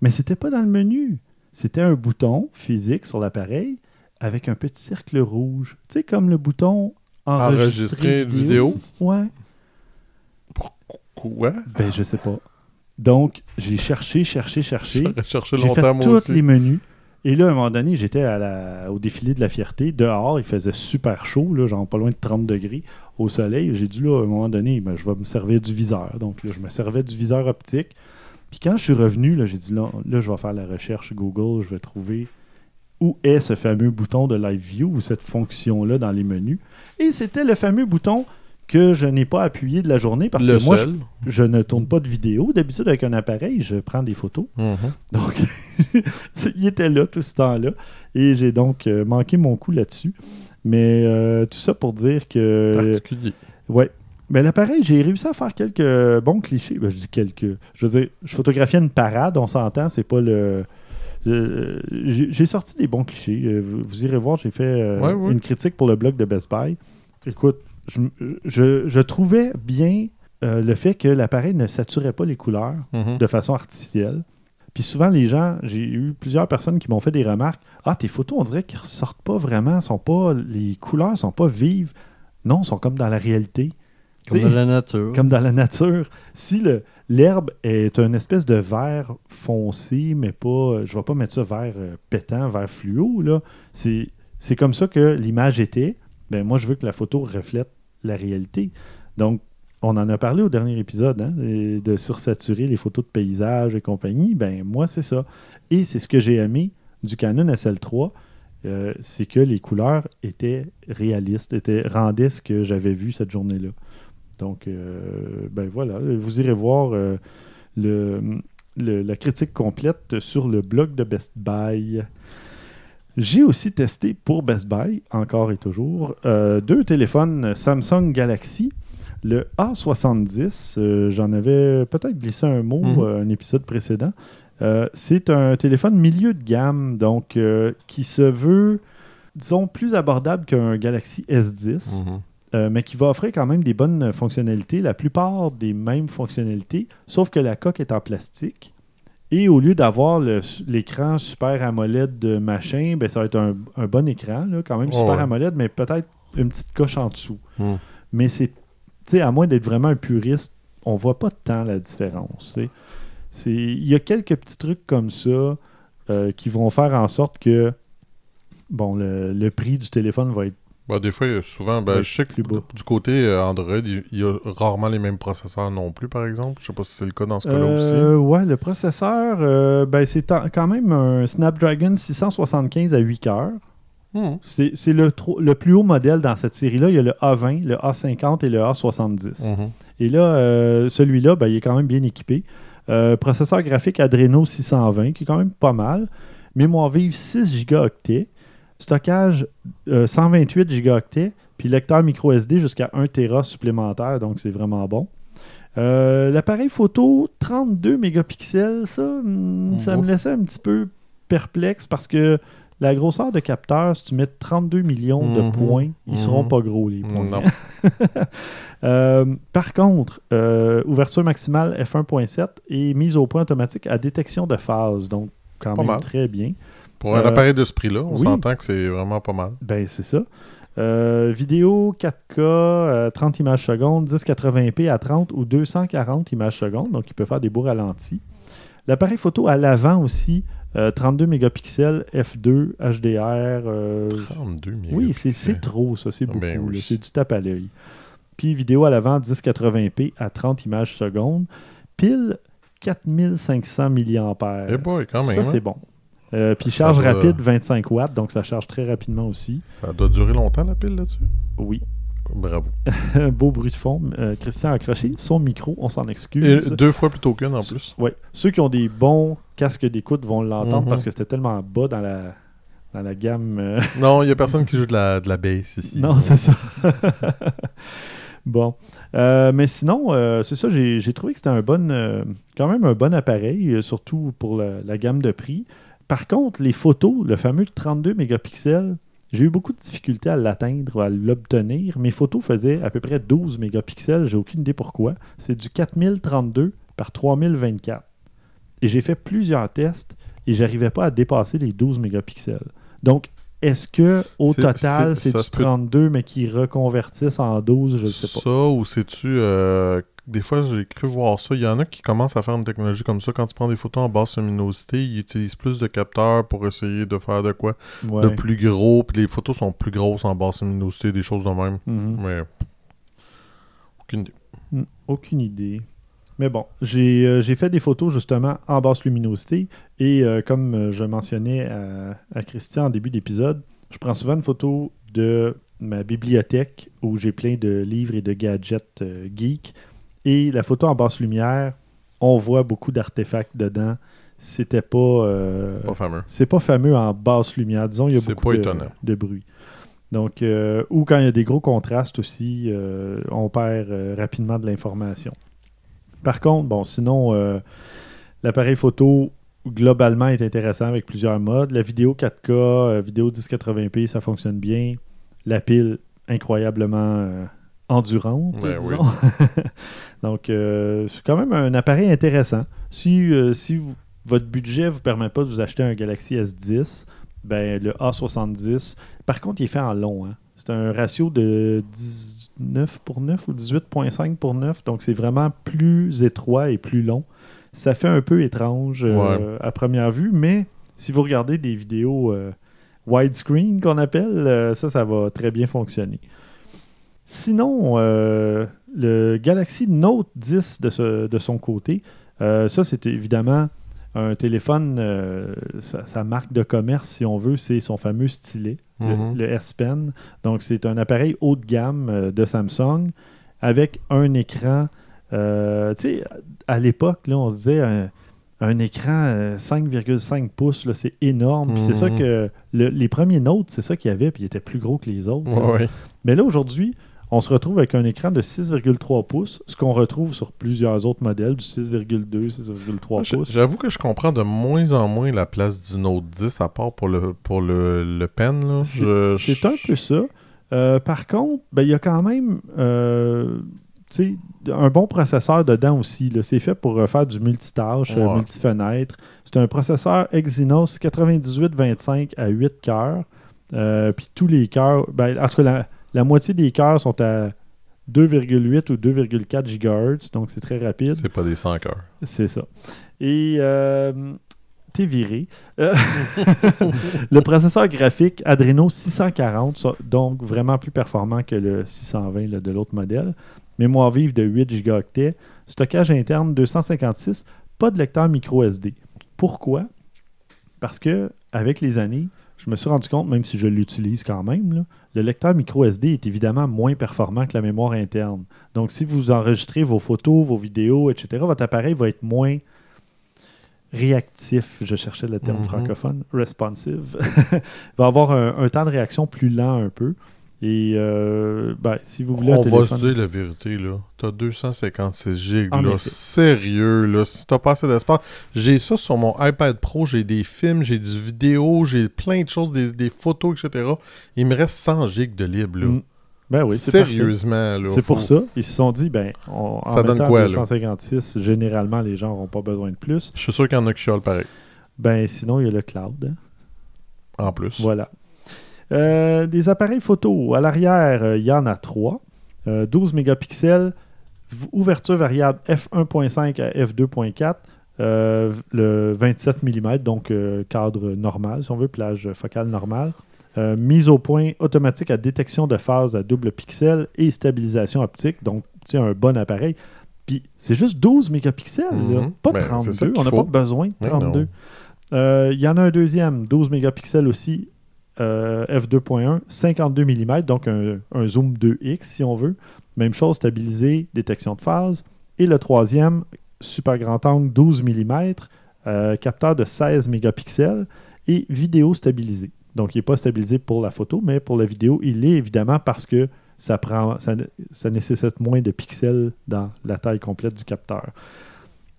Mais c'était pas dans le menu. C'était un bouton physique sur l'appareil avec un petit cercle rouge. Tu sais, comme le bouton enregistrer, Enregistrer une vidéo? Ouais. Quoi? Ben, je sais pas. Donc, j'ai cherché, cherché, cherché. J'ai fait tous les menus. Et là, à un moment donné, j'étais au défilé de la fierté. Dehors, il faisait super chaud, là, genre pas loin de 30 degrés au soleil. J'ai dû, là, à un moment donné, ben, je vais me servir du viseur. Donc, là, je me servais du viseur optique. Puis quand je suis revenu, là, j'ai dit, là, là, je vais faire la recherche Google, je vais trouver où est ce fameux bouton de Live View ou cette fonction-là dans les menus. Et c'était le fameux bouton que je n'ai pas appuyé de la journée parce le que moi, je, ne tourne pas de vidéo. D'habitude, avec un appareil, je prends des photos. Mhm. Donc, il était là tout ce temps-là. Et j'ai donc euh, manqué mon coup là-dessus. Mais euh, tout ça pour dire que. Particulier. Ouais. Mais l'appareil, j'ai réussi à faire quelques bons clichés. Ben, je dis quelques. Je veux dire, je photographiais une parade, on s'entend, c'est pas le. Le- J'ai sorti des bons clichés. Euh, Vous, vous irez voir, j'ai fait euh, Ouais, ouais. une critique pour le blog de Best Buy. Écoute, je, je- je trouvais bien euh, le fait que l'appareil ne saturait pas les couleurs Mhm. de façon artificielle. Puis souvent, les gens, j'ai eu plusieurs personnes qui m'ont fait des remarques. Ah, tes photos, on dirait qu'ils ressortent pas vraiment, sont pas, les couleurs sont pas vives. Non, sont comme dans la réalité. Comme dans la nature. comme dans la nature. Si le- l'herbe est une espèce de vert foncé, mais pas, je vais pas mettre ça vert euh, pétant, vert fluo, là. C'est, comme ça que l'image était. Ben, moi, je veux que la photo reflète la réalité. Donc, on en a parlé au dernier épisode, hein, de sursaturer les photos de paysages et compagnie. Ben, moi, c'est ça. Et c'est ce que j'ai aimé du Canon SL3, euh, c'est que les couleurs étaient réalistes, étaient, rendaient ce que j'avais vu cette journée-là. Donc, euh, ben voilà, vous irez voir euh, le, le- la critique complète sur le blog de Best Buy. J'ai aussi testé pour Best Buy, encore et toujours, euh, deux téléphones Samsung Galaxy. Le A70, euh, j'en avais peut-être glissé un mot euh, un épisode précédent. C'est un téléphone milieu de gamme, donc qui se veut, disons, plus abordable qu'un Galaxy S10 Mhm. Euh, mais qui va offrir quand même des bonnes fonctionnalités, la plupart des mêmes fonctionnalités, sauf que la coque est en plastique. Et au lieu d'avoir l'écran Super AMOLED de machin, ben, ça va être un, un bon écran, là, quand même Oh Super ouais. AMOLED, mais peut-être une petite coche en dessous. Mhm. Mais c'est, tu sais, à moins d'être vraiment un puriste, on voit pas tant la différence. Il y a quelques petits trucs comme ça euh, qui vont faire en sorte que bon, le, le prix du téléphone va être Ben, des fois, il y a souvent, ben, je sais que du côté euh, Android, il y a rarement les mêmes processeurs non plus, par exemple. Je sais pas si c'est le cas dans ce cas-là Euh, ouais, le processeur, euh, ben, c'est quand même un Snapdragon 675 à 8 cœurs. aussi. Mhm. C'est le, le plus haut modèle dans cette série-là. Il y a le A20, le A50 et le A70. Mhm. Et là, euh, celui-là, ben, il est quand même bien équipé. Processeur graphique Adreno 620, qui est quand même pas mal. Mémoire vive 6 gigaoctets. Stockage euh, 128 gigaoctets. Puis lecteur micro SD jusqu'à 1 Tera supplémentaire, donc c'est vraiment bon. Euh, L'appareil photo 32 mégapixels, ça, hmm, ça me laissait un petit peu perplexe parce que la grosseur de capteur, si tu mets 32 millions de Mhm. points, ils seront Mhm. pas gros les points. Non. Euh, par contre, euh, ouverture maximale f1.7 et mise au point automatique à détection de phase. Donc, quand Pas même mal. très bien. Pour un Euh, appareil de ce prix-là, on oui. s'entend que c'est vraiment pas mal. Ben, c'est ça. Euh, vidéo 4K, euh, 30 images secondes, 1080p à 30 ou 240 images secondes. Donc, il peut faire des beaux ralentis. L'appareil photo à l'avant aussi, euh, 32 mégapixels, f2, HDR. euh, 32 oui, c'est- mégapixels. trop, ça. C'est Ah beaucoup. ben oui. là, C'est du tape à l'œil. Puis vidéo à l'avant, 1080p à 30 images secondes. Pile 4500 mAh. Eh boy, quand même. Ça, hein? c'est bon. Euh, puis charge doit- rapide, 25 watts, donc ça charge très rapidement aussi. Ça doit durer longtemps, la pile, là-dessus? Oui. Bravo. Beau bruit de fond. Euh, Christian a accroché son micro, on s'en Et excuse. deux fois plutôt qu'une, en plus. Ouais. Ceux qui ont des bons casques d'écoute vont l'entendre Mhm. parce que c'était tellement bas dans la, dans la gamme. euh, Non, il y a personne qui joue de la, de la bass ici. Non, c'est ça. Bon. Euh, mais sinon, c'est ça, j'ai trouvé que c'était un bon, quand même un bon appareil, surtout pour la, la gamme de prix. Par contre, les photos, le fameux 32 mégapixels, j'ai eu beaucoup de difficultés à l'atteindre, à l'obtenir. Mes photos faisaient à peu près 12 mégapixels, j'ai aucune idée pourquoi. C'est du 4032 par 3024. Et j'ai fait plusieurs tests et j'arrivais pas à dépasser les 12 mégapixels. Donc, est-ce que au total, c'est- du se peut- 32 mais qui reconvertissent en 12, je ne sais pas. Ça, ou euh, des fois j'ai cru voir ça. Il y en a qui commencent à faire une technologie comme ça. Quand tu prends des photos en basse luminosité, ils utilisent plus de capteurs pour essayer de faire de quoi Ouais. de plus gros. Puis les photos sont plus grosses en basse luminosité, des choses de même. Mhm. Mais. Aucune idée. Hmm, Aucune idée. Mais bon, j'ai euh, j'ai fait des photos justement en basse luminosité et euh, comme euh, je mentionnais à, à Christian en début d'épisode, je prends souvent une photo de ma bibliothèque où j'ai plein de livres et de gadgets euh, geeks et la photo en basse lumière, on voit beaucoup d'artefacts dedans. C'était pas, euh, Pas fameux. c'est pas fameux en basse lumière. Disons, il y a beaucoup de, bruit. Donc, euh, ou quand il y a des gros contrastes aussi, euh, on perd rapidement de l'information. Par contre, bon, sinon, l'appareil photo globalement est intéressant avec plusieurs modes. La vidéo 4K, euh, vidéo 1080p, ça fonctionne bien. La pile, incroyablement endurante, Ouais, oui. disons. Donc, euh, c'est quand même un appareil intéressant. Si, euh, si vous- votre budget ne vous permet pas de vous acheter un Galaxy S10, ben, le A70, par contre, il est fait en long. hein. C'est un ratio de 19 pour 9 ou 18.5 pour 9. Donc, c'est vraiment plus étroit et plus long. Ça fait un peu étrange euh, à première vue, mais si vous regardez des vidéos widescreen qu'on appelle, ça, ça va très bien fonctionner. Sinon, euh, le Galaxy Note 10 de, ce- de son côté, euh, ça, c'est évidemment un téléphone, euh, sa, sa marque de commerce, si on veut, c'est son fameux stylet, le- Mhm. le, S Pen. Donc, c'est un appareil haut de gamme de Samsung avec un écran. tu sais, à l'époque, là, on se disait un, un écran euh, 5,5 pouces, c'est énorme. Puis c'est ça Mhm. que le- les premiers Notes, c'est ça qu'il y avait, puis ils étaient plus gros que les autres. Ouais, ouais. Mais là, aujourd'hui, on se retrouve avec un écran de 6,3 pouces, ce qu'on retrouve sur plusieurs autres modèles, du 6,2, 6,3 J- pouces. J'avoue que je comprends de moins en moins la place du Note 10 à part pour le, pour le, le pen. là. C'est Je- un peu ça. Euh, par contre, ben, il y a quand même euh, un bon processeur dedans aussi. C'est fait pour euh, faire du multitâche, Ouais. multifenêtre. C'est un processeur Exynos 9825 à 8 cœurs. Puis tous les cœurs, ben, en tout cas, la, la moitié des cœurs sont à 2,8 ou 2,4 GHz, donc c'est très rapide. C'est pas des 100 cœurs. C'est ça. Et euh, t'es viré. Euh, le processeur graphique Adreno 640, ça, donc vraiment plus performant que le 620 là, de l'autre modèle. Mémoire vive de 8 Go. Stockage interne 256. Pas de lecteur micro SD. Pourquoi? Parce que avec les années, je me suis rendu compte, même si je l'utilise quand même, là, le lecteur micro SD est évidemment moins performant que la mémoire interne. Donc, si vous enregistrez vos photos, vos vidéos, etc., votre appareil va être moins réactif. Je cherchais le terme Mhm. francophone, responsive. Il va avoir un, un temps de réaction plus lent un peu. Et euh, ben, si vous voulez On va se dire la vérité, là. T'as 256 gigs, En là. effet. Sérieux, là. Si t'as pas assez d'espace. J'ai ça sur mon iPad Pro, j'ai des films, j'ai du vidéo, j'ai plein de choses, des, des photos, etc. Il me reste 100 gigs de libre, là. Mm. Ben oui, parfait. Sérieusement, là. C'est pour ça. Ils se sont dit, ben, on, en Ça donne quoi, là? 256, généralement, les gens n'auront pas besoin de plus. Je suis sûr qu'il y en a qui chialent pareil. Ben, sinon, il y a le cloud. hein. En plus. Voilà. Euh, des appareils photo. À l'arrière, euh, il y en a trois. Euh, 12 mégapixels, v- ouverture variable f1.5 à f2.4, euh, le 27 mm, donc euh, cadre normal, si on veut, plage focale normale. Euh, mise au point automatique à détection de phase à double pixel et stabilisation optique, donc c'est un bon appareil. Puis c'est juste 12 mégapixels, Mhm. pas Ben, c'est ça 32. qu'il On n'a pas besoin de Mais 32. non. Euh, Il y en a un deuxième, 12 mégapixels aussi, euh, f2.1, 52 mm, donc un, zoom 2x si on veut. Même chose, stabilisé, détection de phase. Et le troisième, super grand angle, 12 mm, euh, capteur de 16 mégapixels et vidéo stabilisée. Donc, il n'est pas stabilisé pour la photo, mais pour la vidéo, il l'est évidemment parce que ça nécessite moins de pixels dans la taille complète du capteur.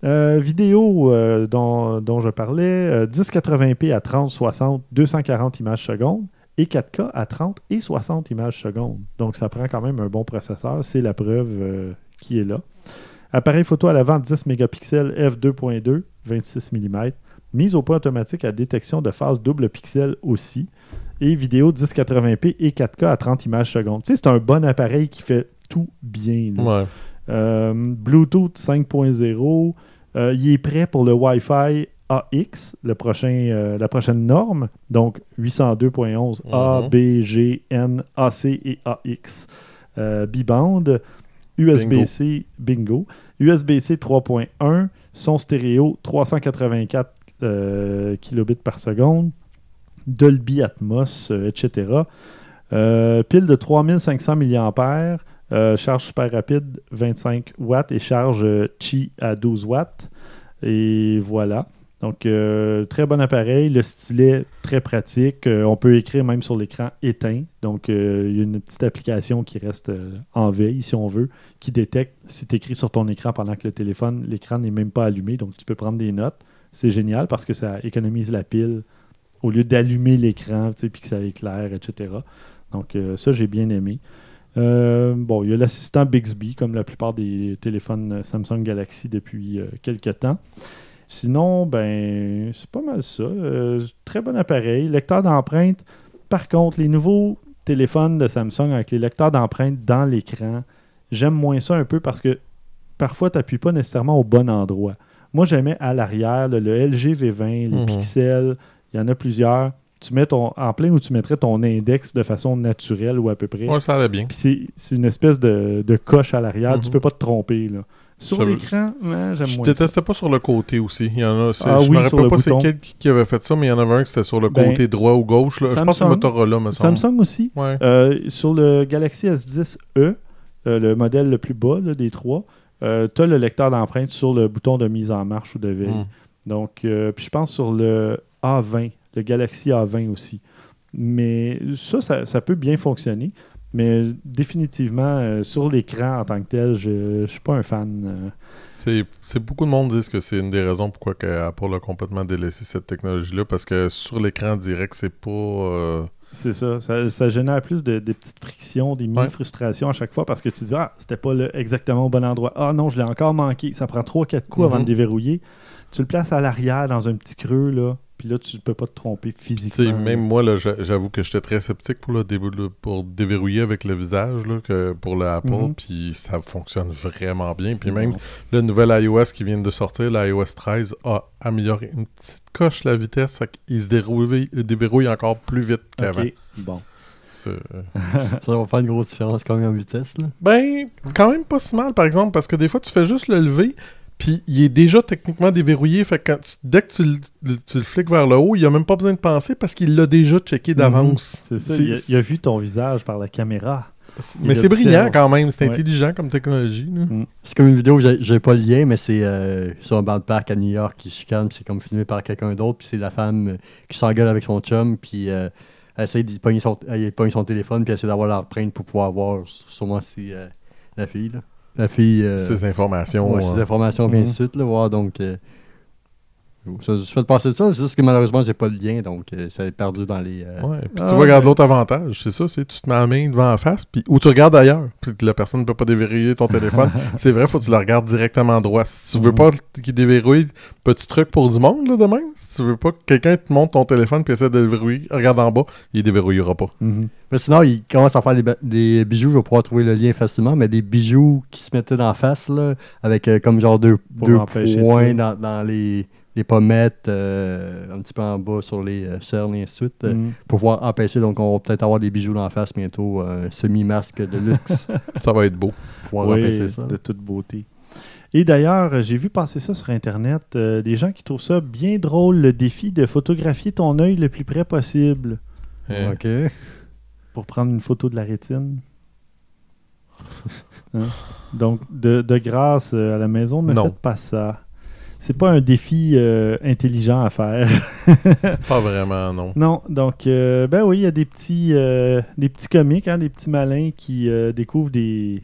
Euh, vidéo euh, dont, dont je parlais, euh, 1080p à 30, 60, 240 images secondes et 4K à 30 et 60 images secondes. Donc ça prend quand même un bon processeur, c'est la preuve euh, qui est là. Appareil photo à l'avant 10 mégapixels f2.2, 26 mm. Mise au point automatique à détection de phase double pixel aussi. Et vidéo 1080p et 4K à 30 images secondes. Tu sais, c'est un bon appareil qui fait tout bien. Euh, Bluetooth 5.0. Euh, il est prêt pour le Wi-Fi AX, le prochain, euh, la prochaine norme. Donc 802.11 A, Mhm. B, G, N, AC et AX. B-band. USB-C, bingo. USB-C 3.1. Son stéréo 384 euh, kilobits par seconde. Dolby Atmos, euh, etc. Euh, pile de 3500 mAh. Euh, charge super rapide, 25 watts et charge euh, Qi à 12 watts. Et voilà. Donc, euh, très bon appareil. Le stylet, très pratique. Euh, on peut écrire même sur l'écran éteint. Donc, euh, il y a une petite application qui reste euh, en veille, si on veut, qui détecte si tu écris sur ton écran pendant que le téléphone, l'écran n'est même pas allumé. Donc, tu peux prendre des notes. C'est génial parce que ça économise la pile au lieu d'allumer l'écran, tu sais, puis que ça éclaire, etc. Donc, euh, ça, j'ai bien aimé. Euh, bon, il y a l'assistant Bixby, comme la plupart des téléphones Samsung Galaxy depuis euh, quelques temps. Sinon, ben, c'est pas mal ça. Euh, très bon appareil. Lecteur d'empreintes. Par contre, les nouveaux téléphones de Samsung avec les lecteurs d'empreintes dans l'écran, j'aime moins ça un peu parce que parfois, tu n'appuies pas nécessairement au bon endroit. Moi, j'aimais à l'arrière le, le LG V20, les Mhm. pixels, il y en a plusieurs. Tu mets ton, en plein où tu mettrais ton index de façon naturelle ou à peu près. Ouais, ça allait bien. Puis c'est- une espèce de, de coche à l'arrière. Mhm. Tu peux pas te tromper. Là. Sur l'écran, ouais, j'aime Je moins. ça. détestais pas sur le côté aussi. Il y en a, Ah je oui, me rappelle le pas c'est quel qui avait fait ça, mais il y en avait un qui c'était sur le Ben, côté droit ou gauche. là. Je pense que Samsung. Motorola, me semble. Samsung aussi. Ouais. Euh, sur le Galaxy S10e, euh, le modèle le plus bas là, des trois, tu as le lecteur d'empreintes sur le bouton de mise en marche ou de veille. Mm. Donc, euh, puis je pense sur le A20, le Galaxy A20 aussi. Mais ça, ça, ça peut bien fonctionner. Mais définitivement, euh, sur l'écran en tant que tel, je ne suis pas un fan. euh. C'est beaucoup de monde disent que c'est une des raisons pourquoi que Apple a complètement délaissé cette technologie-là, parce que sur l'écran direct, c'est pas... euh, C'est ça. Ça, ça génère plus de, des petites frictions, des Ouais. mini-frustrations à chaque fois parce que tu dis Ah, c'était pas le- exactement au bon endroit. Ah non, je l'ai encore manqué. Ça prend 3-4 coups avant Mhm. de déverrouiller. Tu le places à l'arrière dans un petit creux, là. Puis là, tu peux pas te tromper physiquement. même moi, là, j'a- j'avoue que j'étais très sceptique pour, le dé- pour déverrouiller avec le visage là, que pour le Apple, Mhm. puis ça fonctionne vraiment bien. Puis même le nouvel iOS qui vient de sortir, l'iOS 13, a amélioré une petite coche la vitesse, fait qu'il se dérouille, il déverrouille encore plus vite qu'avant. Ok, bon. C'est- Ça va faire une grosse différence quand même en vitesse. Là. Ben, quand même pas si mal, par exemple, parce que des fois, tu fais juste le lever, puis il est déjà techniquement déverrouillé. Fait que quand tu- dès que tu, le- tu le fliques vers le haut, il a même pas besoin de penser parce qu'il l'a déjà checké d'avance. C'est ça. Il a, il a vu ton visage par la caméra. Mais c'est brillant quand même, c'est Ouais. intelligent comme technologie. là. C'est comme une vidéo, j'ai pas le lien, mais c'est euh, sur un banc de parc à New York qui se calme, c'est comme filmé par quelqu'un d'autre, puis c'est la femme euh, qui s'engueule avec son chum, puis euh, elle essaie de pogner son, elle pogne son téléphone, puis elle essaie d'avoir l'empreinte pour pouvoir voir sûrement si euh, la fille, là. La fille. euh, Ces informations. ouais, euh, ces informations, bien Mhm. de suite, là, voir, donc. Je fais passer ça, c'est juste que malheureusement, j'ai pas le lien, donc euh, ça est perdu dans les. euh, Ouais, puis Ah tu vois, regarde ouais. l'autre avantage, c'est ça, c'est tu te mets la main devant la face, puis ou tu regardes ailleurs, puis la personne ne peut pas déverrouiller ton téléphone. c'est vrai, faut que tu le regardes directement droit. Si tu veux pas qu'il déverrouille, petit truc pour du monde, là, demain, si tu veux pas que quelqu'un te montre ton téléphone puis essaie de déverrouiller, regarde en bas, il déverrouillera pas. Mhm. Mais sinon, il commence à faire des, bijoux, je vais pouvoir trouver le lien facilement, mais des bijoux qui se mettaient dans face, là, avec euh, comme genre deux, deux points dans, dans les, les pommettes, euh, un petit peu en bas sur les euh, cernes et ainsi de suite, euh, Mhm. pour pouvoir empêcher. Donc, on va peut-être avoir des bijoux dans la face bientôt, euh, un semi-masque de luxe Ça va être beau. pour pouvoir Oui, empêcher ça. de toute beauté. Et d'ailleurs, euh, j'ai vu passer ça sur Internet, euh, des gens qui trouvent ça bien drôle, le défi de photographier ton œil le plus près possible Euh, Ok. pour prendre une photo de la rétine. Hein? Donc, de, de grâce euh, à la maison, ne Non. faites pas ça. C'est pas un défi euh, intelligent à faire. Pas vraiment, non. non, donc, euh, ben oui, il y a des petits, euh, des petits comiques, hein, des petits malins qui découvrent des.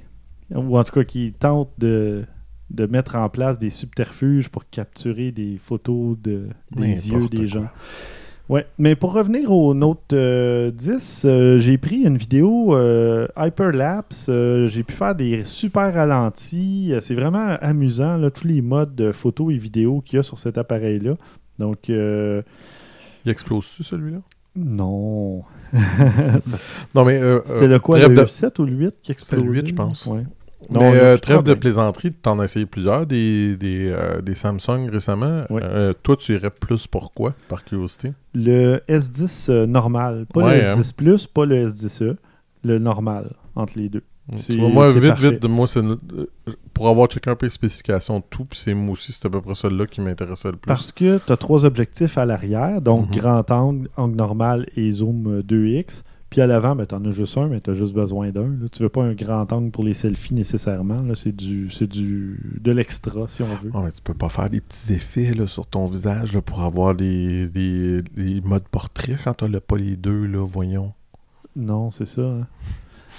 ou en tout cas qui tentent de, de mettre en place des subterfuges pour capturer des photos de, des yeux des quoi. gens. Ouais, mais pour revenir au Note euh, 10, euh, j'ai pris une vidéo euh, hyperlapse. euh, j'ai pu faire des super ralentis. Euh, C'est vraiment amusant, là, tous les modes de photo et vidéo qu'il y a sur cet appareil-là. Donc, euh, Il explose-tu celui-là? non. Non, mais. euh, C'était euh, le quoi, le de- 7 ou le 8 qui C'était le explosait? 8, je pense. Ouais. Mais Non, euh, 8, trêve de plaisanterie, tu en as essayé plusieurs, des, des, euh, des Samsung récemment. Oui. Euh, toi, tu irais plus pour quoi, par curiosité? Le S10 euh, normal. Pas Ouais, le hein. S10 Plus, pas le S10e. Le normal, entre les deux. C'est- Tu vois, moi, vite, parfait. vite, moi, c'est pour avoir checké un peu les spécifications de tout, puis c'est moi aussi, c'est à peu près celle-là qui m'intéressait le plus. Parce que tu as trois objectifs à l'arrière, donc Mhm. grand angle, angle normal et zoom euh, 2x. À l'avant, ben, tu en as juste un, mais tu as juste besoin d'un. Tu veux pas un grand angle pour les selfies nécessairement. là. C'est du, c'est du de l'extra, si on veut. Ah, mais tu peux pas faire des petits effets là, sur ton visage là, pour avoir les, les, les modes portrait quand t'as pas les deux, là, voyons. Non, c'est ça. hein.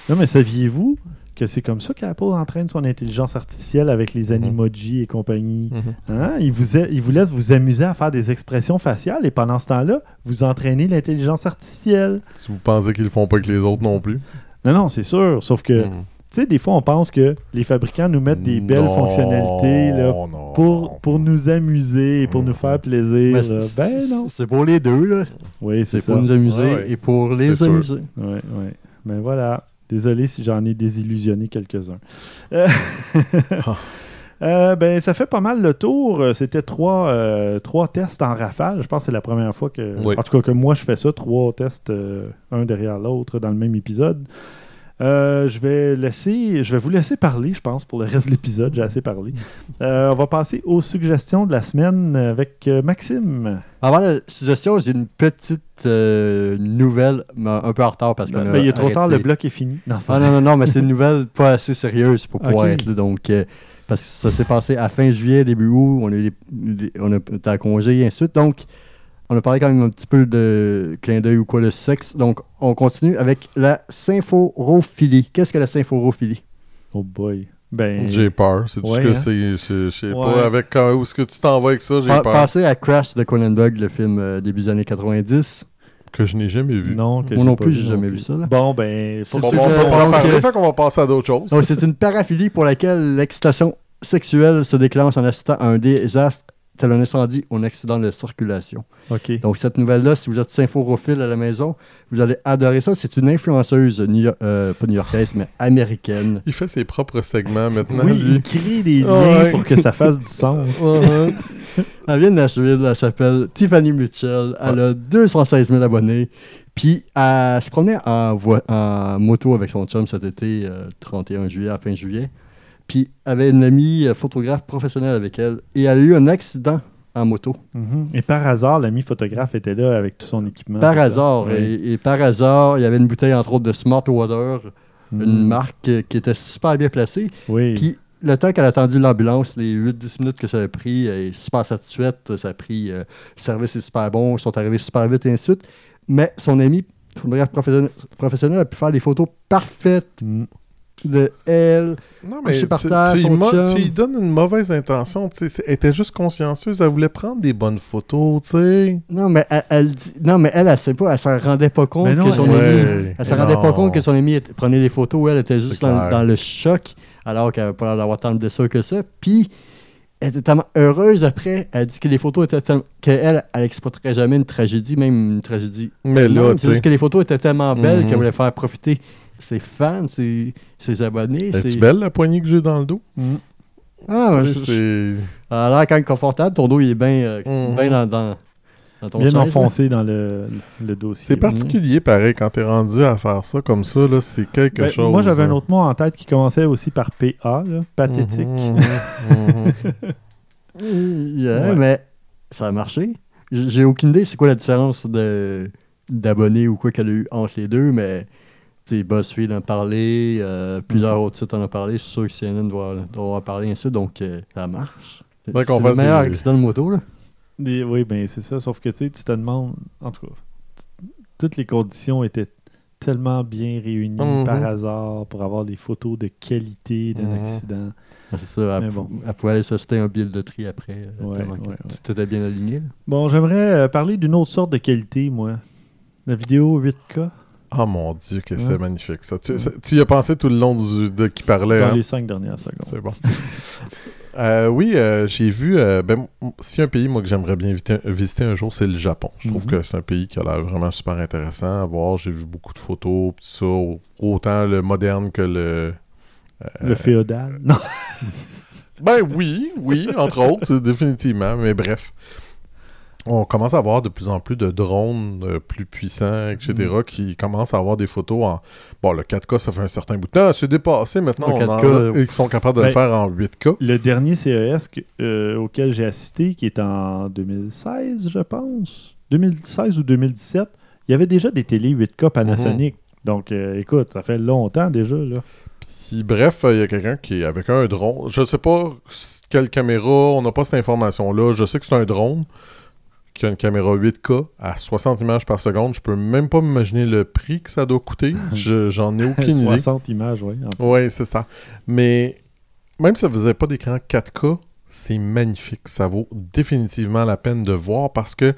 Non, mais saviez-vous que c'est comme ça qu'Apple entraîne son intelligence artificielle avec les Mhm. animojis et compagnie? Hein? Il, vous a- il vous laisse vous amuser à faire des expressions faciales et pendant ce temps-là, vous entraînez l'intelligence artificielle. Si vous pensez qu'ils le font pas avec les autres non plus. Non, non, c'est sûr. Sauf que, Mhm. tu sais, des fois, on pense que les fabricants nous mettent des belles Non, fonctionnalités là, non. pour, pour nous amuser et pour nous faire plaisir. Mais là. c'est- Ben non. C'est pour les deux, là. Oui, c'est C'est ça. pour nous amuser Ouais, ouais. et pour les amuser. Oui, oui. Mais voilà. Désolé si j'en ai désillusionné quelques-uns. Euh, Ah. euh, ben, ça fait pas mal le tour. Euh, C'était trois, euh, trois tests en rafale. Je pense que c'est la première fois que. Oui. En tout cas, que moi, je fais ça. Trois tests, un derrière l'autre, dans le même épisode. Euh, je vais laisser, je vais vous laisser parler, je pense, pour le reste de l'épisode. J'ai assez parlé. Euh, on va passer aux suggestions de la semaine avec euh, Maxime. Avant la suggestion, j'ai une petite euh, nouvelle, mais un peu en retard parce qu'on Ben, a il est trop tard, le bloc est fini. Non, Ah non, non, non, mais c'est une nouvelle pas assez sérieuse pour pouvoir être là. Donc, parce que ça s'est passé à fin juillet, début août, on a, eu des- des- on a été à congé et ainsi de suite. Donc, on a parlé quand même un petit peu de clin d'œil ou quoi, le sexe. Donc, on continue avec la symphorophilie. Qu'est-ce que la symphorophilie? Oh boy. Ben, J'ai peur. C'est tout Ouais, ce que hein? c'est. Je sais Ouais. pas avec quand- où est-ce que tu t'en vas avec ça, j'ai Pa- peur. Pensez à Crash de Cronenberg, le film euh, début des années 90. Que je n'ai jamais vu. non, que Moi non plus, j'ai jamais vu ça, là. Bon, ben, C'est pour Bon, ce bon, on que- peut pas en donc, parler, euh, fait qu'on va passer à d'autres choses. C'est une paraphilie pour laquelle l'excitation sexuelle se déclenche en assistant à un désastre tel un incendie ou un accident de circulation. Donc, cette nouvelle-là, si vous êtes symphophile à la maison, vous allez adorer ça. C'est une influenceuse, new euh, pas new-yorkaise, mais américaine. Il fait ses propres segments maintenant, Oui, lui. il crée des liens Ah ouais. pour que ça fasse du sens. Elle vient de Nashville, elle s'appelle Tiffany Mitchell. Elle a 216 000 abonnés. Puis, elle se promenait en, en moto avec son chum cet été, euh, 31 juillet, à fin juillet. Puis, avait une amie euh, photographe professionnelle avec elle. Et elle a eu un accident en moto. Mhm. Et par hasard, l'ami photographe était là avec tout son équipement. Par hasard. Oui. Et, et par hasard, il y avait une bouteille, entre autres, de Smart Water, une Mhm. marque qui était super bien placée. Oui. Puis, le temps qu'elle a attendu l'ambulance, les 8-10 minutes que ça a pris, elle est super satisfaite. Ça a pris. euh, le service est super bon, ils sont arrivés super vite et ainsi de suite. Mais son ami, photographe professionnel, professionnel, a pu faire des photos parfaites Mhm. De elle. Non, mais par tu, terre, tu, lui donnes une mauvaise intention. tu sais, c'est- Elle était juste consciencieuse. Elle voulait prendre des bonnes photos, tu sais. Non, mais elle, elle dit- non, mais elle, elle sait pas, elle s'en rendait pas compte non, que son ouais. ami. Elle s'en rendait pas compte que son ami était- prenait des photos, elle était juste dans, le choc, alors qu'elle n'avait pas l'air d'avoir tant de blessures que ça. Puis, elle était tellement heureuse après. Elle dit que les photos étaient tellement- qu'elle, elle exploiterait jamais une tragédie, même une tragédie. Mais là, C'est juste sais. que les photos étaient tellement belles Mhm. qu'elle voulait faire profiter ses fans, ses, ses abonnés. Ses- belle la poignée que j'ai dans le dos? Mhm. Ah, Tu sais, c'est. elle a l'air quand même confortable. Ton dos, il est bien euh, bien dans, dans, dans ton Bien chaise, là. enfoncé dans le, le dossier. C'est particulier, pareil, quand t'es rendu à faire ça comme ça, là, c'est quelque Ben, chose. moi, j'avais un autre mot en tête qui commençait aussi par PA, là, pathétique. Mhm, mhm, mhm. Yeah, Ouais. mais ça a marché. J'ai aucune idée c'est quoi la différence de d'abonnés ou quoi qu'elle a eu entre les deux, mais BuzzFeed en a parlé, euh, plusieurs Mhm. autres sites en ont parlé, je suis sûr que CNN doit, doit en parler ainsi, donc euh, ça marche. C'est le meilleur accident de moto, là. Oui, ben c'est ça. Sauf que tu sais, tu te demandes. En tout cas, toutes les conditions étaient tellement bien réunies Mhm. par hasard pour avoir des photos de qualité d'un Mhm. accident. C'est ça, Mais elle, bon. pouvait aller s'acheter un billet de loterie après. euh, Ouais. Tout était bien aligné. là. Bon, j'aimerais parler d'une autre sorte de qualité, moi. La vidéo 8K Oh mon dieu, que c'est Ouais. magnifique ça. Tu, ça- tu y as pensé tout le long du, de qui parlait. dans hein? les cinq dernières secondes. C'est bon. Euh, oui, euh, j'ai vu. euh, ben, si un pays, moi, que j'aimerais bien visiter, visiter un jour, c'est le Japon. Je trouve Mhm. que c'est un pays qui a l'air vraiment super intéressant à voir. J'ai vu beaucoup de photos, pis tout ça, au- autant le moderne que le. Le féodal. Non. Ben oui, oui, entre autres, définitivement. Mais bref. On commence à avoir de plus en plus de drones euh, plus puissants, etc., Mm. qui commencent à avoir des photos en... Bon, le 4K, ça fait un certain bout de temps. C'est dépassé maintenant. Le on en 4K, a- ils sont capables de Ben, le faire en 8K. Le dernier CES que- euh, auquel j'ai assisté, qui est en 2016, je pense, 2016 ou 2017, il y avait déjà des télés 8K Panasonic. Mhm. Donc, euh, écoute, ça fait longtemps déjà. Là. Puis bref, il y a quelqu'un qui est avec un drone. Je sais pas quelle caméra, on n'a pas cette information-là. Je sais que c'est un drone qui a une caméra 8K à 60 images par seconde. Je peux même pas m'imaginer le prix que ça doit coûter. Je- J'en ai aucune idée. 60 images, oui. Oui, c'est ça. Mais même si ça faisait pas d'écran 4K, c'est magnifique. Ça vaut définitivement la peine de voir parce que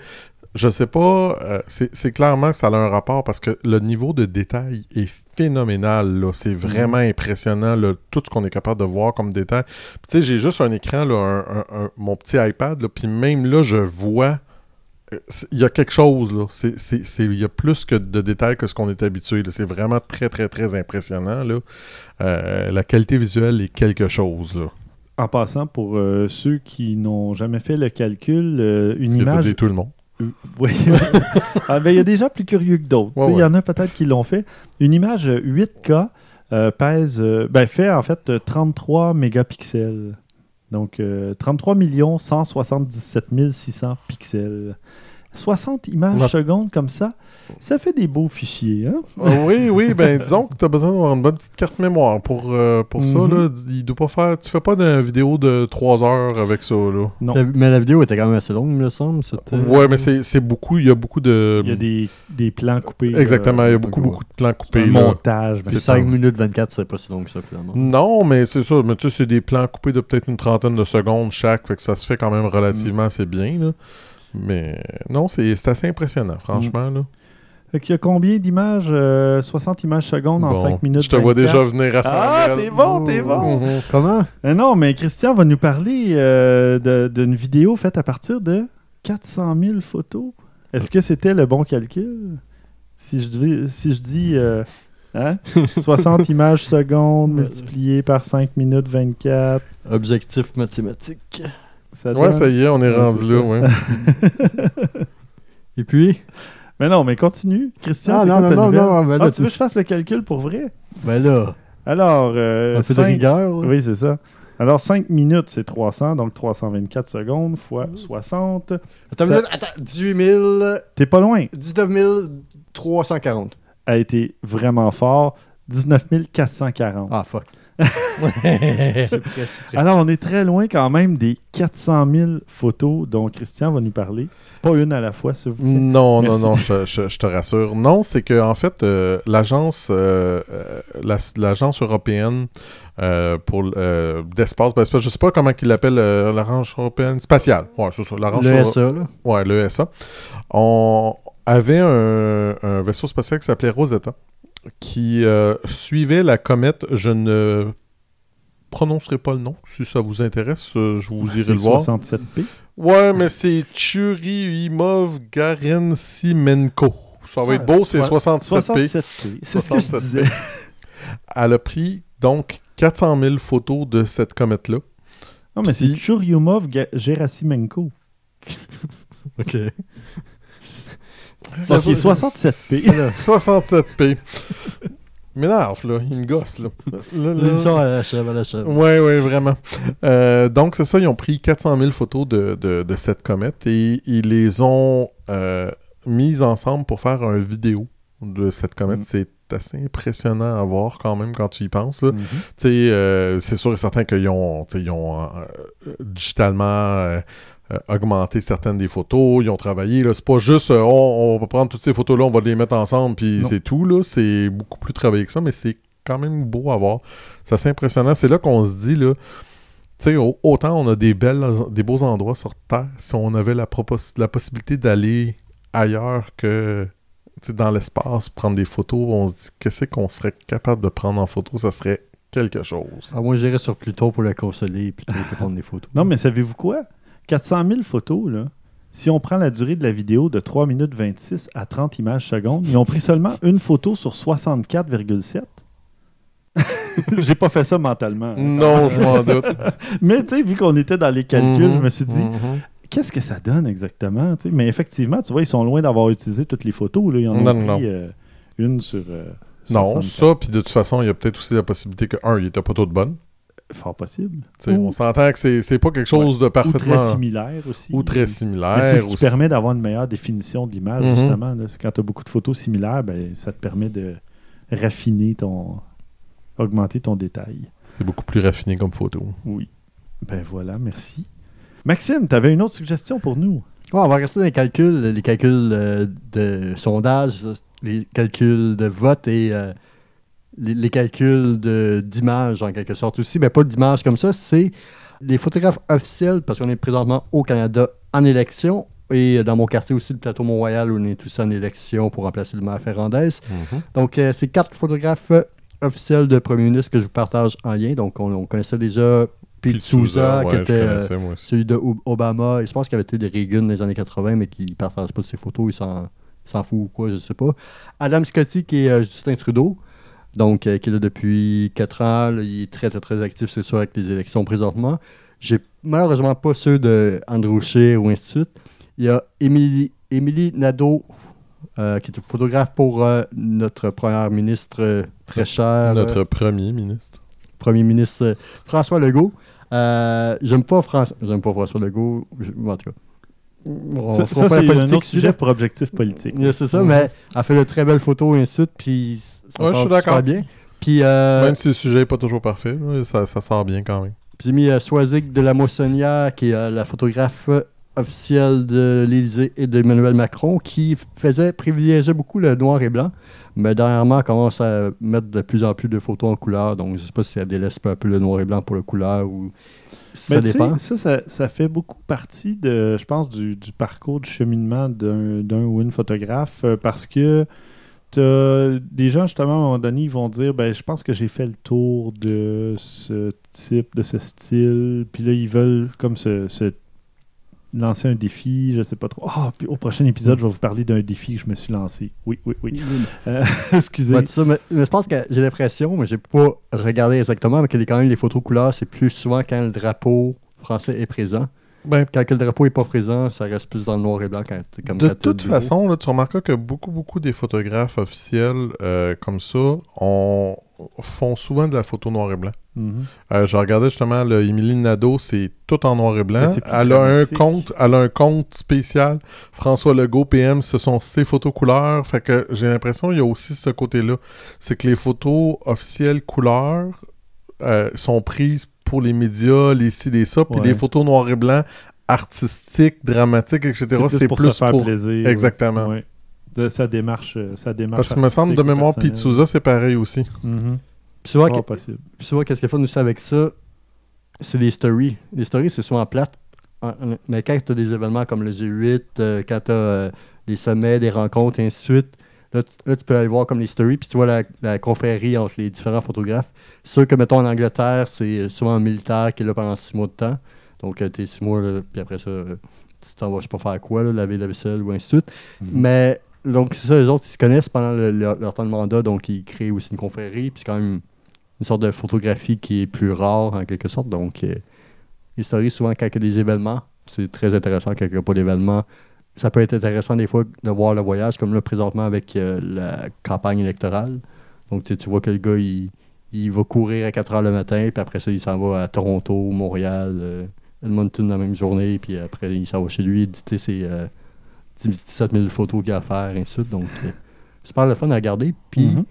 je sais pas, euh, c'est clairement que ça a un rapport parce que le niveau de détail est phénoménal. C'est vraiment impressionnant, là, tout ce qu'on est capable de voir comme détail. Tu sais, j'ai juste un écran, là, un- un- un- mon petit iPad, puis même là, je vois. Il y a quelque chose, là. Il y a plus que de détails que ce qu'on est habitué. C'est vraiment très, très, très impressionnant. Là. Euh, la qualité visuelle est quelque chose. Là. En passant, pour euh, ceux qui n'ont jamais fait le calcul, euh, une image. dire tout le monde. Oui. Ah, ben, Il y a des gens plus curieux que d'autres. Ouais, Il y en a peut-être qui l'ont fait. Une image euh, 8K euh, pèse, ben, fait en fait euh, 33 mégapixels. Donc euh, 33 177 600 pixels. 60 images Ouais. secondes comme ça, ça fait des beaux fichiers. Hein? Ah oui, oui, ben disons que tu as besoin d'avoir une bonne petite carte mémoire pour, euh, pour ça. Mhm. Là. Il doit pas faire. Tu fais pas d'une vidéo de 3 heures avec ça. Là. Non. La- mais la vidéo était quand même assez longue, il me semble. c'était- Ouais, mais c'est c'est beaucoup. Il y a beaucoup de. Il y a des, des plans coupés. Exactement, il y a euh, beaucoup, beaucoup de plans un coupés. là. montage. ben, C'est C'est 5 ça. minutes 24, c'est pas si long que ça, finalement. Non, mais c'est ça. Mais tu sais, c'est des plans coupés de peut-être une trentaine de secondes chaque. Fait que ça se fait quand même relativement assez bien. Là. Mais non, c'est c'est assez impressionnant, franchement. Là. Fait qu'il y a combien d'images euh, 60 images secondes en Bon, 5 minutes. Je te vois 24? déjà venir à Ah, 100 000. t'es bon, t'es bon. Mhm. Comment? Euh, non, mais Christian va nous parler euh, de- d'une vidéo faite à partir de 400 000 photos. Est-ce que c'était le bon calcul? Si je, devais- si je dis euh, hein? 60 images secondes multiplié par 5 minutes 24, Objectif mathématique. Ça Ouais, donne- ça y est, on est Ouais, rendu c'est là. Ouais. Et puis? Mais non, mais continue. Christian, Ah c'est non, quoi non, non, non, mais là, Ah, tu tu- veux que je fasse le calcul pour vrai? Ben là, Alors, euh, un peu de cinq- rigueur. là. Oui, c'est ça. Alors, 5 minutes, c'est 300, donc 324 secondes fois 60. Attends, une Ça- minute, attends, 18 000, T'es pas loin. 19 340. A été vraiment fort. 19 440. Ah, fuck. Alors, on est très loin quand même des 400 000 photos dont Christian va nous parler. Pas une à la fois, s'il vous plaît. Non, non, Merci. non, je, je- je te rassure. Non, c'est que en fait, euh, l'agence, euh, euh, la- l'agence européenne euh, pour euh, d'espace, ben, je sais pas comment qu'ils l'appellent, euh, l'agence européenne spatiale. Ouais, c'est ça, l'agence Le euro- SA, là. Ouais, l'ESA. On avait un, un vaisseau spatial qui s'appelait Rosetta, qui euh, suivait la comète. Je ne prononcerai pas le nom. Si ça vous intéresse, euh, je vous irez le voir. 67p. Ouais, mais c'est Churyumov Garensimenko. Ça va être beau, c'est soit- 67p. 67p. C'est ce que je 67p. disais. Elle a pris donc 400 000 photos de cette comète-là. Non, mais c'est Churyumov Gerasimenko. OK. Ok, 67p. 67p. M'énerve, là. Il me gosse, là. Là, là. L'émission chèvre. Ouais, ouais, vraiment. Euh, donc, c'est ça, ils ont pris 400 000 photos de, de- de cette comète et ils les ont euh, mises ensemble pour faire un vidéo de cette comète. Mm. C'est assez impressionnant à voir quand même quand tu y penses. Mhm. Sais, euh, c'est sûr et certain qu'ils ont, ils ont euh, digitalement euh, euh, augmenté certaines des photos, ils ont travaillé. là. C'est pas juste euh, on, on va prendre toutes ces photos-là, on va les mettre ensemble, puis c'est tout. là. C'est beaucoup plus travaillé que ça, mais c'est quand même beau à voir. C'est assez impressionnant. C'est là qu'on se dit, là, tu sais, au- autant on a des belles, des beaux endroits sur Terre, si on avait la, propos- la possibilité d'aller ailleurs que tu sais, dans l'espace, prendre des photos, on se dit qu'est-ce qu'on serait capable de prendre en photo, ça serait quelque chose. Ah, moi, j'irais sur Pluton pour le consoler plutôt que prendre des photos. Non, mais savez-vous quoi? 400 000 photos, là. Si on prend la durée de la vidéo de 3 minutes 26 à 30 images secondes, ils ont pris seulement une photo sur 64,7. J'ai pas fait ça mentalement. Non, je m'en doute. Mais tu sais, vu qu'on était dans les calculs, je me suis dit, mhm. qu'est-ce que ça donne exactement? Mais effectivement, tu vois, ils sont loin d'avoir utilisé toutes les photos. Là. Ils en ont Non, pris non. euh, une sur. euh, Non, 64. ça, puis de toute façon, il y a peut-être aussi la possibilité que, un, il était pas tout de bonne. Fort possible. Ou- On s'entend que c'est c'est pas quelque chose de Ou parfaitement. très similaire aussi. ou très similaire. c'est ce qui aussi. permet d'avoir une meilleure définition de l'image, Mhm. justement. là. Quand tu as beaucoup de photos similaires, ben, ça te permet de raffiner ton. augmenter ton détail. C'est beaucoup plus raffiné comme photo. Oui. Ben voilà, merci. Maxime, tu avais une autre suggestion pour nous? Ouais, on va rester dans les calculs, les calculs euh, de sondage, les calculs de vote et euh, les, les calculs de- d'image en quelque sorte aussi, mais pas d'image comme ça, c'est les photographes officiels, parce qu'on est présentement au Canada en élection, et dans mon quartier aussi, le plateau Mont-Royal, où on est tous en élection pour remplacer le maire Ferrandez. Donc, euh, c'est quatre photographes officiels de premier ministre que je vous partage en lien. Donc, on, on connaissait déjà Pete Souza, ouais, qui était... euh, celui de Obama, et je pense qu'il avait été de Reagan dans les années 80, mais qui ne partage pas de ses photos, il s'en, fout ou quoi, je sais pas. Adam Scotty, qui est euh, Justin Trudeau, donc euh, qui est là depuis 4 ans, là, il est très, très, très actif, c'est sûr, avec les élections présentement. J'ai malheureusement pas ceux de Andrew Scheer ou ainsi de suite. Il y a Émilie, Émilie Nadeau, euh, qui est photographe pour euh, notre première ministre euh, très cher. Notre euh, premier ministre. premier ministre euh, François Legault. Euh, j'aime pas François, j'aime pas François Legault, je- en tout cas. On ça, c'est un autre sujet pour objectif politique. Yeah, C'est ça, mais elle fait de très belles photos et ainsi de suite, puis ça Ouais, je suis d'accord. super bien. Puis euh, Même si le sujet n'est pas toujours parfait, ça, ça sort bien quand même. puis j'ai mis euh, Swazig de la Moissonnière, qui est euh, la photographe euh, officielle de l'Élysée et d'Emmanuel Macron, qui faisait, privilégiait beaucoup le noir et blanc, mais dernièrement, elle commence à mettre de plus en plus de photos en couleur, donc je sais pas si elle délaisse un peu le noir et blanc pour le couleur ou ça Mais dépend. ça, ça, ça fait beaucoup partie de, je pense, du, du parcours, du cheminement d'un d'un ou une photographe parce que des gens, justement, à un moment donné, ils vont dire ben, Je pense que j'ai fait le tour de ce type, de ce style. Puis là, ils veulent comme se, se lancer un défi, je sais pas trop. Ah, puis au prochain épisode, je vais vous parler d'un défi que je me suis lancé. Oui, oui, oui. Euh, excusez. Ouais, ça, mais, mais je pense que j'ai l'impression, mais j'ai pas regardé exactement, mais que quand même les photos couleurs, c'est plus souvent quand le drapeau français est présent. Ben, Quand le drapeau est pas présent, ça reste plus dans le noir et blanc quand comme de toute façon, là, tu remarqueras que beaucoup, beaucoup des photographes officiels euh, comme ça on, font souvent de la photo noir et blanc. Mhm. Euh, je regardais justement le Émilie Nadeau, c'est tout en noir et blanc. Plus Elle a un compte, elle a un compte spécial. François Legault PM, ce sont ses photos couleurs. Fait que j'ai l'impression qu'il y a aussi ce côté-là. C'est que les photos officielles couleurs euh, sont prises pour les médias, les ci, les ça, puis Ouais. les photos noir et blanc artistiques, dramatiques, etc. C'est pour plus se faire pour plaisir. Exactement. Ouais. De sa démarche, euh, sa démarche parce que me semble de mémoire. Souza, c'est pareil aussi. Mhm. Puis puis souvent, qu'est-ce qu'il a fun aussi avec ça, c'est les stories. Les stories, c'est souvent plate. En- en- Mais quand tu as des événements comme le G8, euh, quand tu as des sommets, des rencontres, et ainsi de suite, là, tu- là, tu peux aller voir comme les stories, puis tu vois la, la confrérie entre les différents photographes. Ceux que, mettons, en Angleterre, c'est souvent un militaire qui est là pendant six mois de temps. Donc, tu es six mois, là, puis après ça, euh, tu t'en vas, je sais pas faire quoi, là, laver la vaisselle ou ainsi de suite. Mhm. Mais, donc, c'est ça, les autres, ils se connaissent pendant le- leur, leur temps de mandat, donc ils créent aussi une confrérie, puis c'est quand même une sorte de photographie qui est plus rare, en quelque sorte. Donc, euh, les stories, souvent, quand il y a des événements, c'est très intéressant quand il n'y a pas d'événements. Ça peut être intéressant des fois de voir le voyage, comme là, présentement, avec euh, la campagne électorale. Donc, tu, tu vois que le gars, il, il va courir à 4 heures le matin, puis après ça, il s'en va à Toronto, Montréal, euh, Edmonton la même journée, puis après, il s'en va chez lui éditer ses euh, 17 000 photos qu'il a à faire, et ainsi de suite. Donc, euh, super le fun à regarder. Puis, Mhm.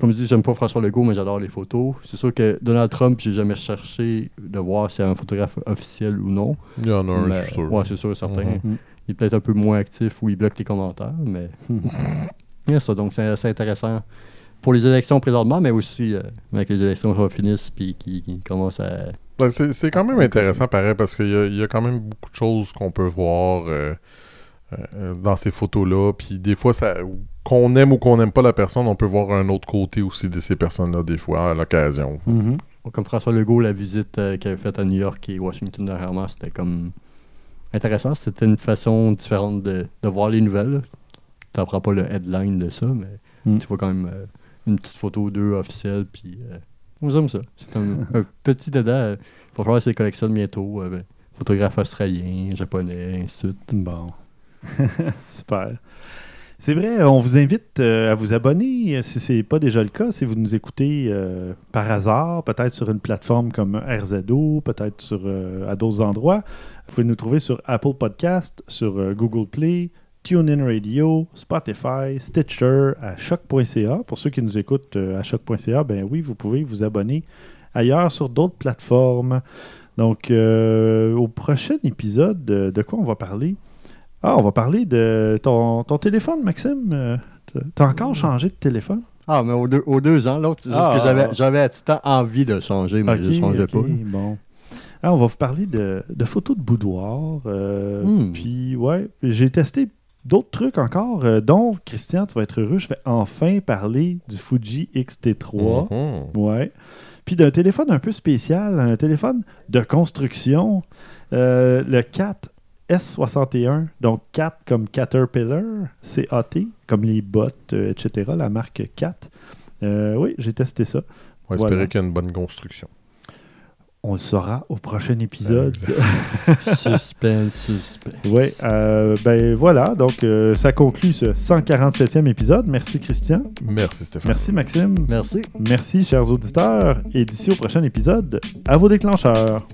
comme je dis, j'aime pas François Legault, mais j'adore les photos. C'est sûr que Donald Trump, j'ai jamais cherché de voir si c'est un photographe officiel ou non. Il y en a un, je suis sûr. Ouais, c'est sûr, certain. Mhm. Il est peut-être un peu moins actif ou il bloque les commentaires, mais. Yeah, ça, donc c'est intéressant pour les élections présentement, mais aussi euh, avec les élections qui finissent puis qui, qui commencent à. Ben, c'est c'est quand même intéressant, pareil, parce qu'il y, y a quand même beaucoup de choses qu'on peut voir euh, euh, dans ces photos-là. Puis des fois, ça qu'on aime ou qu'on n'aime pas la personne, on peut voir un autre côté aussi de ces personnes-là, des fois, à l'occasion. Mhm. Comme François Legault, la visite euh, qu'il avait faite à New York et Washington dernièrement, c'était comme intéressant. C'était une façon différente de, de voir les nouvelles. Tu n'apprends pas le headline de ça, mais Mm. tu vois quand même euh, une petite photo d'eux officielle. Puis, euh, on aime ça. C'est un, un petit dada. euh, Il va falloir que les collectionne bientôt. euh, ben, photographe australien, japonais, ainsi de suite. Bon. Super. C'est vrai, on vous invite euh, à vous abonner euh, si ce n'est pas déjà le cas, si vous nous écoutez euh, par hasard, peut-être sur une plateforme comme RZO, peut-être sur, euh, à d'autres endroits. Vous pouvez nous trouver sur Apple Podcast, sur euh, Google Play, TuneIn Radio, Spotify, Stitcher, à choc.ca. Pour ceux qui nous écoutent euh, à choc.ca, ben oui, vous pouvez vous abonner ailleurs sur d'autres plateformes. Donc, euh, au prochain épisode, de, de quoi on va parler? Ah, on va parler de ton, ton téléphone, Maxime. Euh, t'as- encore changé de téléphone? Ah, mais aux deux, aux deux ans, l'autre, c'est juste Ah. que j'avais, j'avais à tout temps envie de changer, mais je ne changeais pas. Bon. Ah, on va vous parler de, de photos de boudoir. euh, Hmm. Puis, ouais, j'ai testé d'autres trucs encore, euh, dont, Christian, tu vas être heureux, je vais enfin parler du Fuji X-T3. Mhm. Ouais. Puis d'un téléphone un peu spécial, un téléphone de construction, euh, le CAT S61, donc CAT comme Caterpillar, C-A-T, comme les bottes, euh, etc., la marque CAT. Euh, oui, j'ai testé ça. On va espérer qu'il y a une bonne construction. On le saura au prochain épisode. suspense, suspense. Oui, euh, ben voilà, donc euh, ça conclut ce 147e épisode. Merci Christian, Merci Stéphane. merci Maxime, Merci. merci chers auditeurs, et d'ici au prochain épisode, à vos déclencheurs.